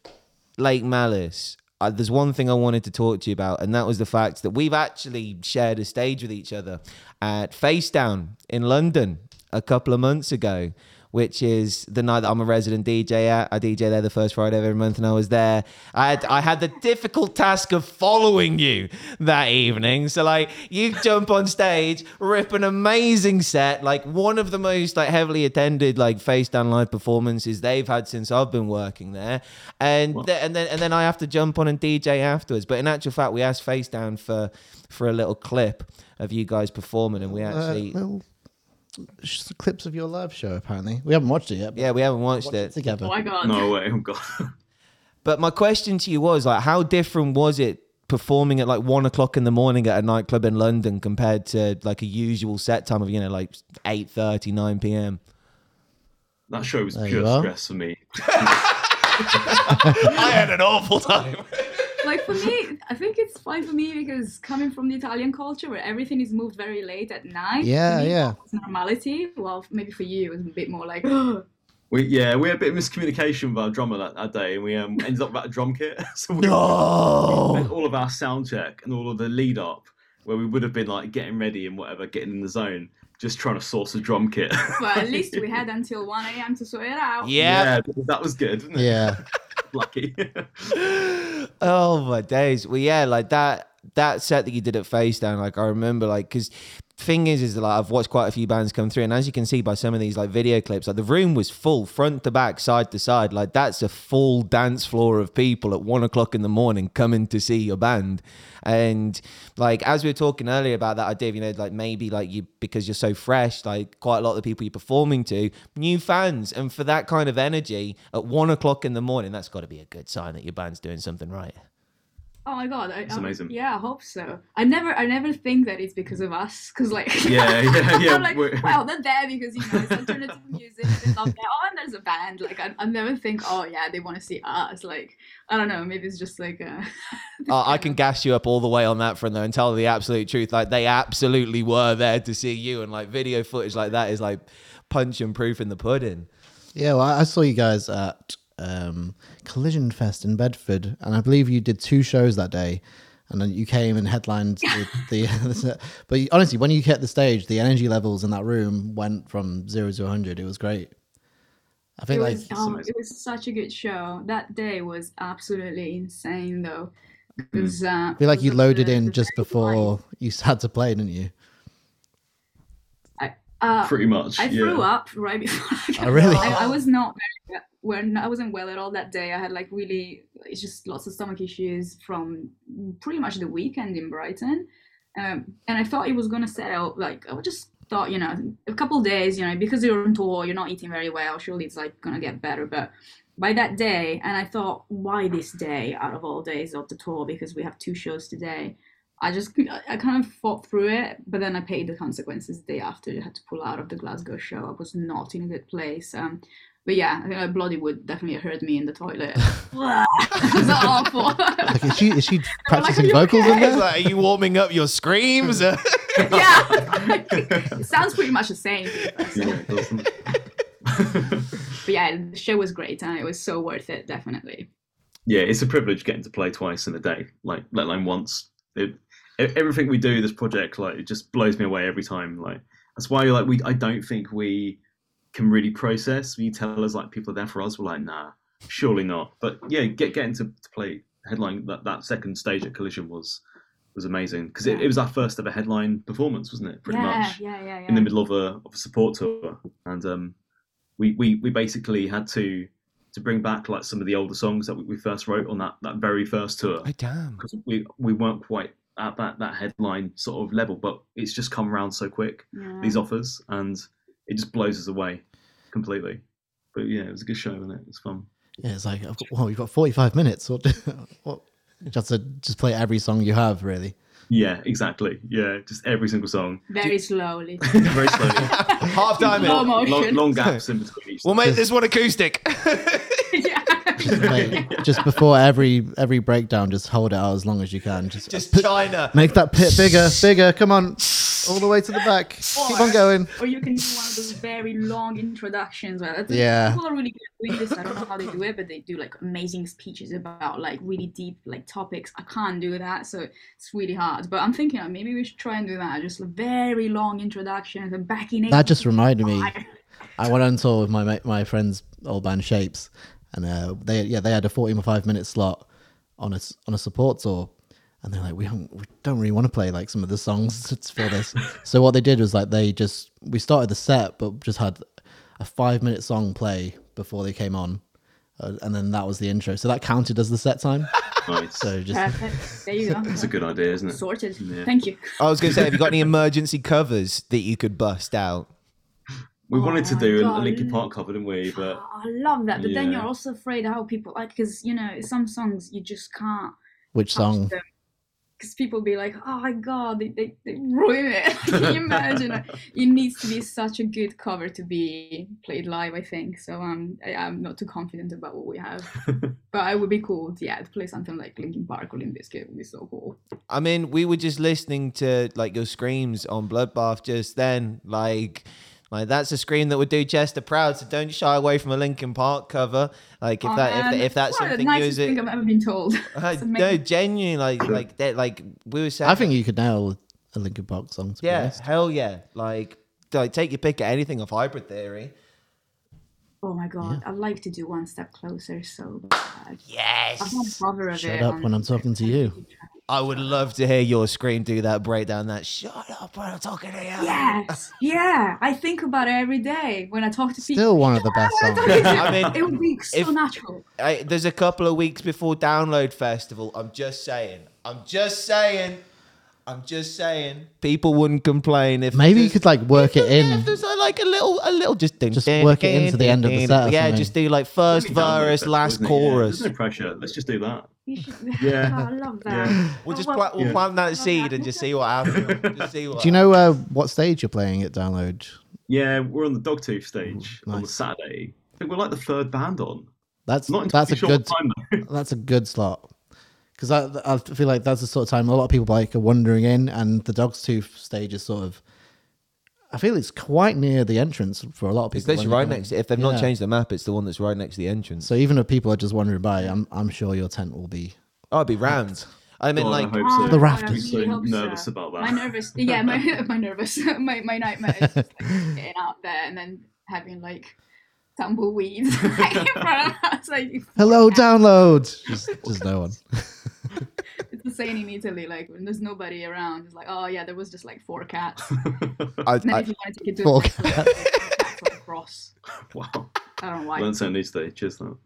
Lake Malice, uh, there's one thing I wanted to talk to you about, and that was the fact that we've actually shared a stage with each other at Face Down in London a couple of months ago. Which is the night that I'm a resident DJ at. I DJ there the first Friday of every month, and I was there. I had I had the difficult task of following you that evening. So like, you jump on stage, rip an amazing set, like one of the most like heavily attended like face down live performances they've had since I've been working there, and th- and then and then I have to jump on and DJ afterwards. But in actual fact, we asked face down for for a little clip of you guys performing, and we Uh, actually sh- clips of your live show. Apparently, we haven't watched it yet. Yeah we haven't watched watched it it. together. Oh my god. No way. Oh god. But my question to you was like, how different was it performing at like one o'clock in the morning at a nightclub in London compared to like a usual set time of you know like 8 9 p.m. That show was There you pure stress for me. I had an awful time. Like for me, I think it's fine for me because coming from the Italian culture where everything is moved very late at night. Yeah, me, yeah. It's normality. Well, maybe for you, it was a bit more like. We yeah, we had a bit of miscommunication with our drummer that, that day, and we um, ended up without a drum kit. so we spent No. all of our sound check and all of the lead up, where we would have been like getting ready and whatever, getting in the zone, just trying to source a drum kit. but at least we had until 1 a.m. to sort it out. Yeah. that was good. Wasn't it? Yeah, lucky. oh my days. Well, yeah, like that that set that you did at Face Down, like I remember, like because thing is, is that like I've watched quite a few bands come through, and as you can see by some of these like video clips, like the room was full, front to back, side to side. Like that's a full dance floor of people at one o'clock in the morning coming to see your band. And like as we were talking earlier about that idea, of, you know, like maybe like you because you're so fresh, like quite a lot of the people you're performing to, new fans, and for that kind of energy at one o'clock in the morning, that's got to be a good sign that your band's doing something right. Oh my god, I, It's I- amazing. Yeah, I hope so. I never, I never think that it's because of us, because like, Yeah, yeah, yeah, I'm like, we're- well, they're there because you know it's alternative music. They love that. Oh, and there's a band. Like, I, I never think, oh yeah, they want to see us. Like, I don't know. Maybe it's just like, uh, Uh, I can gas you up all the way on that front though, and tell the absolute truth. Like they absolutely were there to see you, and like video footage like that is like punch and proof in the pudding. yeah. Well, I I saw you guys at um, Collision Fest in Bedford, and I believe you did two shows that day. And then you came and headlined the, the but honestly, when you hit the stage, the energy levels in that room went from zero to 100. It was great. I it think like was, oh, it was such a good show. That day was absolutely insane, though. Because uh, I feel like you loaded in just before you had to play, didn't you? I uh, Pretty much. I yeah. threw up right before. I got Oh, really? I, I was not very well. I wasn't well at all that day. I had like really, it's just lots of stomach issues from pretty much the weekend in Brighton, um, and I thought it was gonna settle. Like I just thought, you know, a couple days, you know, because you're on tour, you're not eating very well. Surely it's like gonna get better, but. By that day, and I thought, why this day out of all days of the tour? Because we have two shows today. I just I kind of fought through it, but then I paid the consequences the day after. I had to pull out of the Glasgow show. I was not in a good place. Um, but yeah, I think uh, Bloodywood definitely hurt me in the toilet. it was awful. Like, is she is she practicing "Are you vocals in okay?" It's there? like, are you warming up your screams? yeah, it sounds pretty much the same. Yeah, but yeah, the show was great and it was so worth it, definitely. yeah, it's a privilege getting to play twice in a day, like let alone once. It, everything we do, this project, like it just blows me away every time. Like that's why, like we, I don't think we can really process. When you tell us like people are there for us, we're like, nah, surely not. But yeah, get getting to, to play headline that, that second stage at Collision was was amazing because it, it was our first ever headline performance, wasn't it? Pretty yeah, much yeah, yeah, yeah. in the middle of a, of a support tour, and um, we, we we basically had to to bring back like some of the older songs that we, we first wrote on that, that very first tour Oh damn. because we we weren't quite at that that headline sort of level, but it's just come around so quick yeah. these offers, and it just blows us away completely. But yeah, it was a good show, wasn't it? It was fun. Yeah, it's like, I've got, well, you've got 45 minutes. What, what, just to just play every song you have, really. Yeah, exactly. Yeah, just every single song, Very slowly. very slowly, Half time Slow in. motion. long, long gaps in between each. We'll make this one acoustic. yeah. Like, just before every every breakdown, just hold it out as long as you can. Just, Just China. make that pit bigger, bigger. Come on, all the way to the back. Keep on going. Or you can do one of those very long introductions. Where that's, Yeah. People are really good at doing this. I don't know how they do it, but they do like amazing speeches about like really deep like topics. I can't do that, so it's really hard. But I'm thinking uh, maybe we should try and do that. Just a very long introduction and backing. in. That just reminded me. I went on tour with my my friend's old band Shapes, and uh, they yeah they had a forty five minute slot on a s- on a support tour, and they're like we don't we don't really want to play like some of the songs for this. so what they did was like they just we started the set, but just had a five minute song play before they came on, uh, and then that was the intro. So that counted as the set time. Nice. So just Perfect. There you go. It's a good idea, isn't it? Sorted. Yeah. Thank you. I was going to say, have you got any emergency covers that you could bust out? We wanted to Oh, do a God. Linkin Park cover, didn't we? But Oh, I love that, but then you're also afraid how people like because you know some songs you just can't which song? because people be like, oh my god, they, they, they ruin it. Can you imagine? it needs to be such a good cover to be played live, I think. So um, I, I'm not too confident about what we have, but it would be cool, to, yeah, to play something like Linkin Park or Limp Bizkit would be so cool. I mean, we were just listening to like your screams on Bloodbath just then. Like, like that's a scream that would do Chester proud. So don't shy away from a Linkin Park cover. Like if Oh, that man, if, if that's one something the you nicest thing. I've ever been told. Uh, no, amazing. genuinely, like like that, like we were saying. I think you could nail a Linkin Park song. To yeah, honest. hell yeah. Like, like take your pick at anything of Hybrid Theory. Oh my god, I'd like to do one step closer so bad. Yes. I've not cover of Shut it. up on- when I'm talking to you. I would love to hear your scream do that breakdown. That shut up when I'm talking to you. Yes, yeah. I think about it every day when I talk to people. Still one of the best songs. I mean, it would be so if- natural. I, there's a couple of weeks before Download Festival. I'm just saying. I'm just saying. I'm just saying. People wouldn't complain if Maybe you just- could like work it Yeah, if in. there's uh, like a little, a little, just Just work it into the end of the set or Yeah, something. just do like first It's only download verse, festival, last isn't it? Yeah, chorus. There's no pressure. Let's just do that. You should, Yeah. Oh, I love that. Yeah. We'll Oh, just well- plant, we'll Yeah. plant that seed and just see what happens. Just see what Do you know uh, what stage you're playing at Download? Yeah, we're on the Dogtooth stage on the nice. Saturday. I think we're like the third band on. That's Not that's a entirely sure good what time though. that's a good slot because I I feel like that's the sort of time a lot of people like are wandering in, and the Dog's Tooth stage is sort of. I feel it's quite near the entrance for a lot of people. It's literally right coming. next. If they've not changed the map, it's the one that's right next to the entrance. So even if people are just wandering by, I'm I'm sure your tent will be. Oh, it'd be rammed. I mean, God, I like, hope Oh, so. The I rafters. I'm so nervous so. about that. My nervous, yeah, my my nervous, my my nightmare is just like getting out there and then having like tumbleweeds like, in front of us. Like Hello, download. Just, just no one. It's the same in Italy. Like when there's nobody around, it's like, oh yeah, there was just like four cats. I, And then I, if you want to take it to Four a cats like across. wow. I don't know why. Learn something new today. Cheers, that.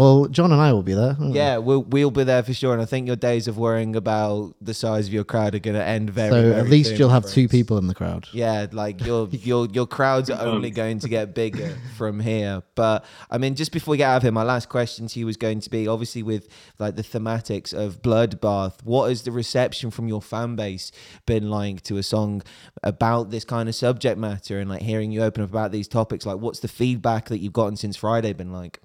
Well, Jon and I will be there. yeah, we'll we'll be there for sure. And I think your days of worrying about the size of your crowd are going to end very. So very at least soon, you'll my have two people in the crowd. Yeah, like your your your crowds are only Um. going to get bigger from here. But I mean, just before we get out of here, my last question to you was going to be obviously with like the thematics of Bloodbath. What has the reception from your fan base been like to a song about this kind of subject matter and like hearing you open up about these topics? Like, what's the feedback that you've gotten since Friday been like?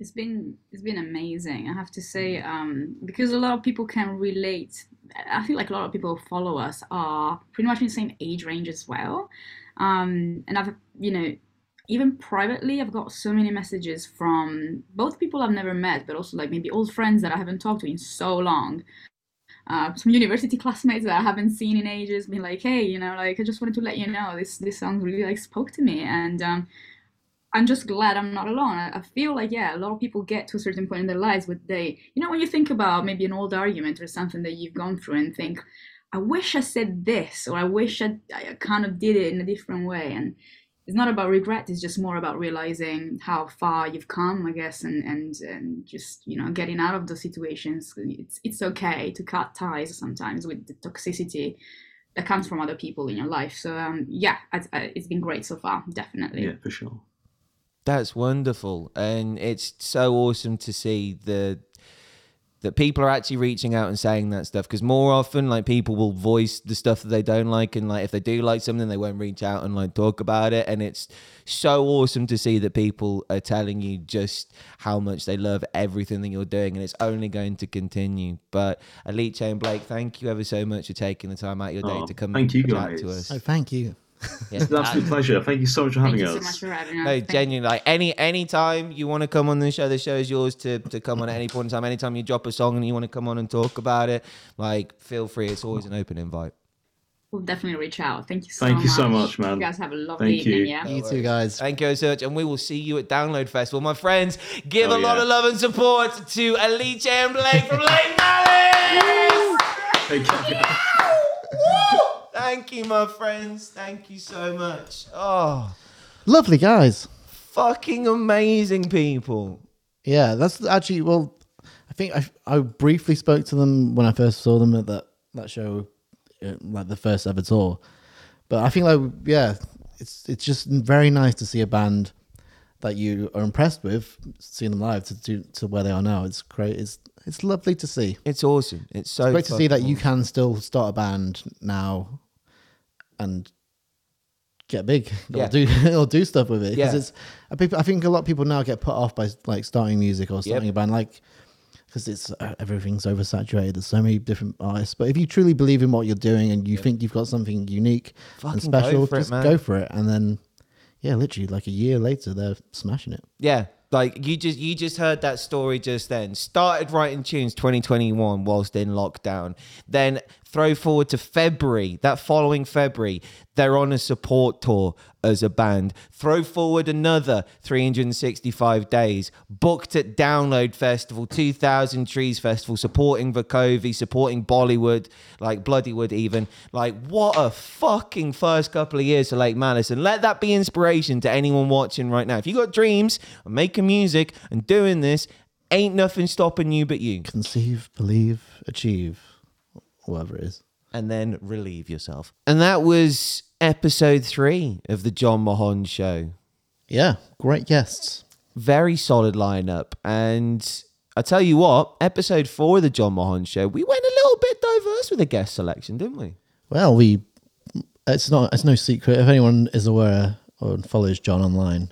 It's been it's been amazing. I have to say, um, because a lot of people can relate. I feel like a lot of people who follow us are pretty much in the same age range as well. Um, and I've you know, even privately, I've got so many messages from both people I've never met, but also like maybe old friends that I haven't talked to in so long. Uh, some university classmates that I haven't seen in ages, being like, "Hey, you know, like I just wanted to let you know this this song really like spoke to me," and um, I'm just glad I'm not alone. I, feel like yeah, a lot of people get to a certain point in their lives where they, you know, when you think about maybe an old argument or something that you've gone through and think, I wish I said this, or I wish I, I kind of did it in a different way, and it's not about regret it's just more about realizing how far you've come i guess and and and just you know getting out of those situations it's it's okay to cut ties sometimes with the toxicity that comes from other people in your life so um yeah I, I, it's been great so far definitely Yeah, for sure. That's wonderful, and it's so awesome to see the that people are actually reaching out and saying that stuff because more often like people will voice the stuff that they don't like and like if they do like something they won't reach out and like talk about it and it's so awesome to see that people are telling you just how much they love everything that you're doing and it's only going to continue but elite chain blake thank you ever so much for taking the time out of your day Oh, to come thank you, chat guys. to us Oh, thank you. Yeah. It's an absolute pleasure. Thank you so much for thank having you us. so much for having us No, Thank- genuinely, like any any time you want to come on the show, the show is yours to to come on at any point in time. Anytime you drop a song and you want to come on and talk about it, like feel free. It's always an open invite. we'll definitely reach out thank you so Thank much you so much, man. you guys have a lovely Thank you. evening yeah You too, guys. Thank you so much, and we will see you at Download Festival, my friends. Give Oh, a lot of love and support to Alice and Blake from Lake Malice. Thank you. Thank you, my friends. Thank you so much. Oh, Lovely guys. fucking amazing people. Yeah, that's actually well. I think I I briefly spoke to them when I first saw them at that that show, uh, like the first ever tour. But I think like yeah, it's it's just very nice to see a band that you are impressed with, seeing them live to to, to where they are now. It's great. It's it's lovely to see. It's awesome. It's so Great to see that fucking you can still start a band now, and get big Yeah. or do or do stuff with it. Because Yeah. it's I think a lot of people now get put off by like starting music or starting a band like because it's uh, everything's oversaturated. There's so many different artists. But if you truly believe in what you're doing and you think you've got something unique Fucking and go special, it, just man. go for it. And then yeah, literally like a year later, they're smashing it. Yeah, like you just you just heard that story just then. Started writing tunes 2021 whilst in lockdown. Then throw forward to February, that following February, they're on a support tour as a band. Throw forward another 365 days, booked at Download Festival, 2000 Trees Festival, supporting Vukovi, supporting Bollywood, like Bloodywood even. Like what a fucking first couple of years for Lake Malice. And let that be inspiration to anyone watching right now. If you got dreams of making music and doing this, ain't nothing stopping you but you. Conceive, believe, achieve, whatever it is. and then relieve yourself. And that was episode three of the Jon Mahon show. Yeah, great guests. Very solid lineup. And I tell you what, episode four of the Jon Mahon show, we went a little bit diverse with the guest selection, didn't we? Well, we it's not it's no secret if anyone is aware or follows Jon online,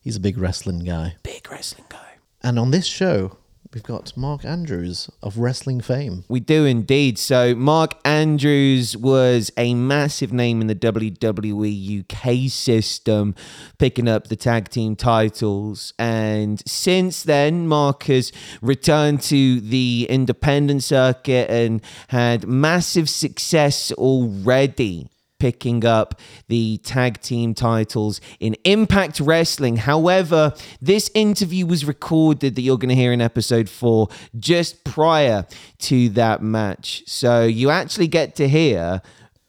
he's a big wrestling guy. Big wrestling guy. And on this show, we've got Mark Andrews of wrestling fame. We do indeed. So, Mark Andrews was a massive name in the WWE UK system, picking up the tag team titles. And since then, Mark has returned to the independent circuit and had massive success already picking up the tag team titles in Impact Wrestling. However, this interview was recorded that you're going to hear in episode four just prior to that match. So you actually get to hear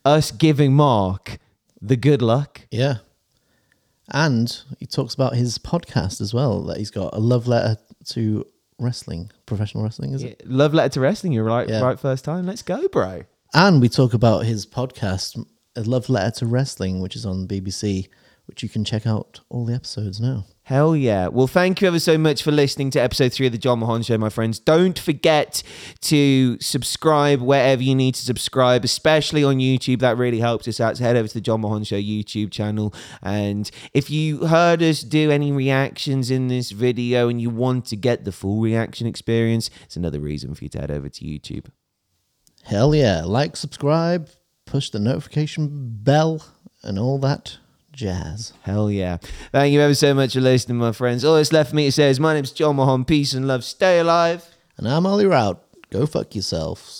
us giving Mark the good luck. Yeah. And he talks about his podcast as well, that he's got a love letter to wrestling, professional wrestling, is it? Love letter to wrestling. You're right, Yeah. right first time. Let's go, bro. And we talk about his podcast, A Love Letter to Wrestling, which is on BBC, which you can check out all the episodes now. Hell yeah. Well, thank you ever so much for listening to episode three of the Jon Mahon Show, my friends. Don't forget to subscribe wherever you need to subscribe, especially on YouTube. That really helps us out. So head over to the Jon Mahon Show YouTube channel. And if you heard us do any reactions in this video and you want to get the full reaction experience, it's another reason for you to head over to YouTube. Hell yeah. Like, subscribe, push the notification bell, and all that jazz. Hell yeah. Thank you ever so much for listening, my friends. All that's left for me to say is my name's Jon Mahon. Peace and love. Stay alive. And I'm Ollie Rout. Go fuck yourselves.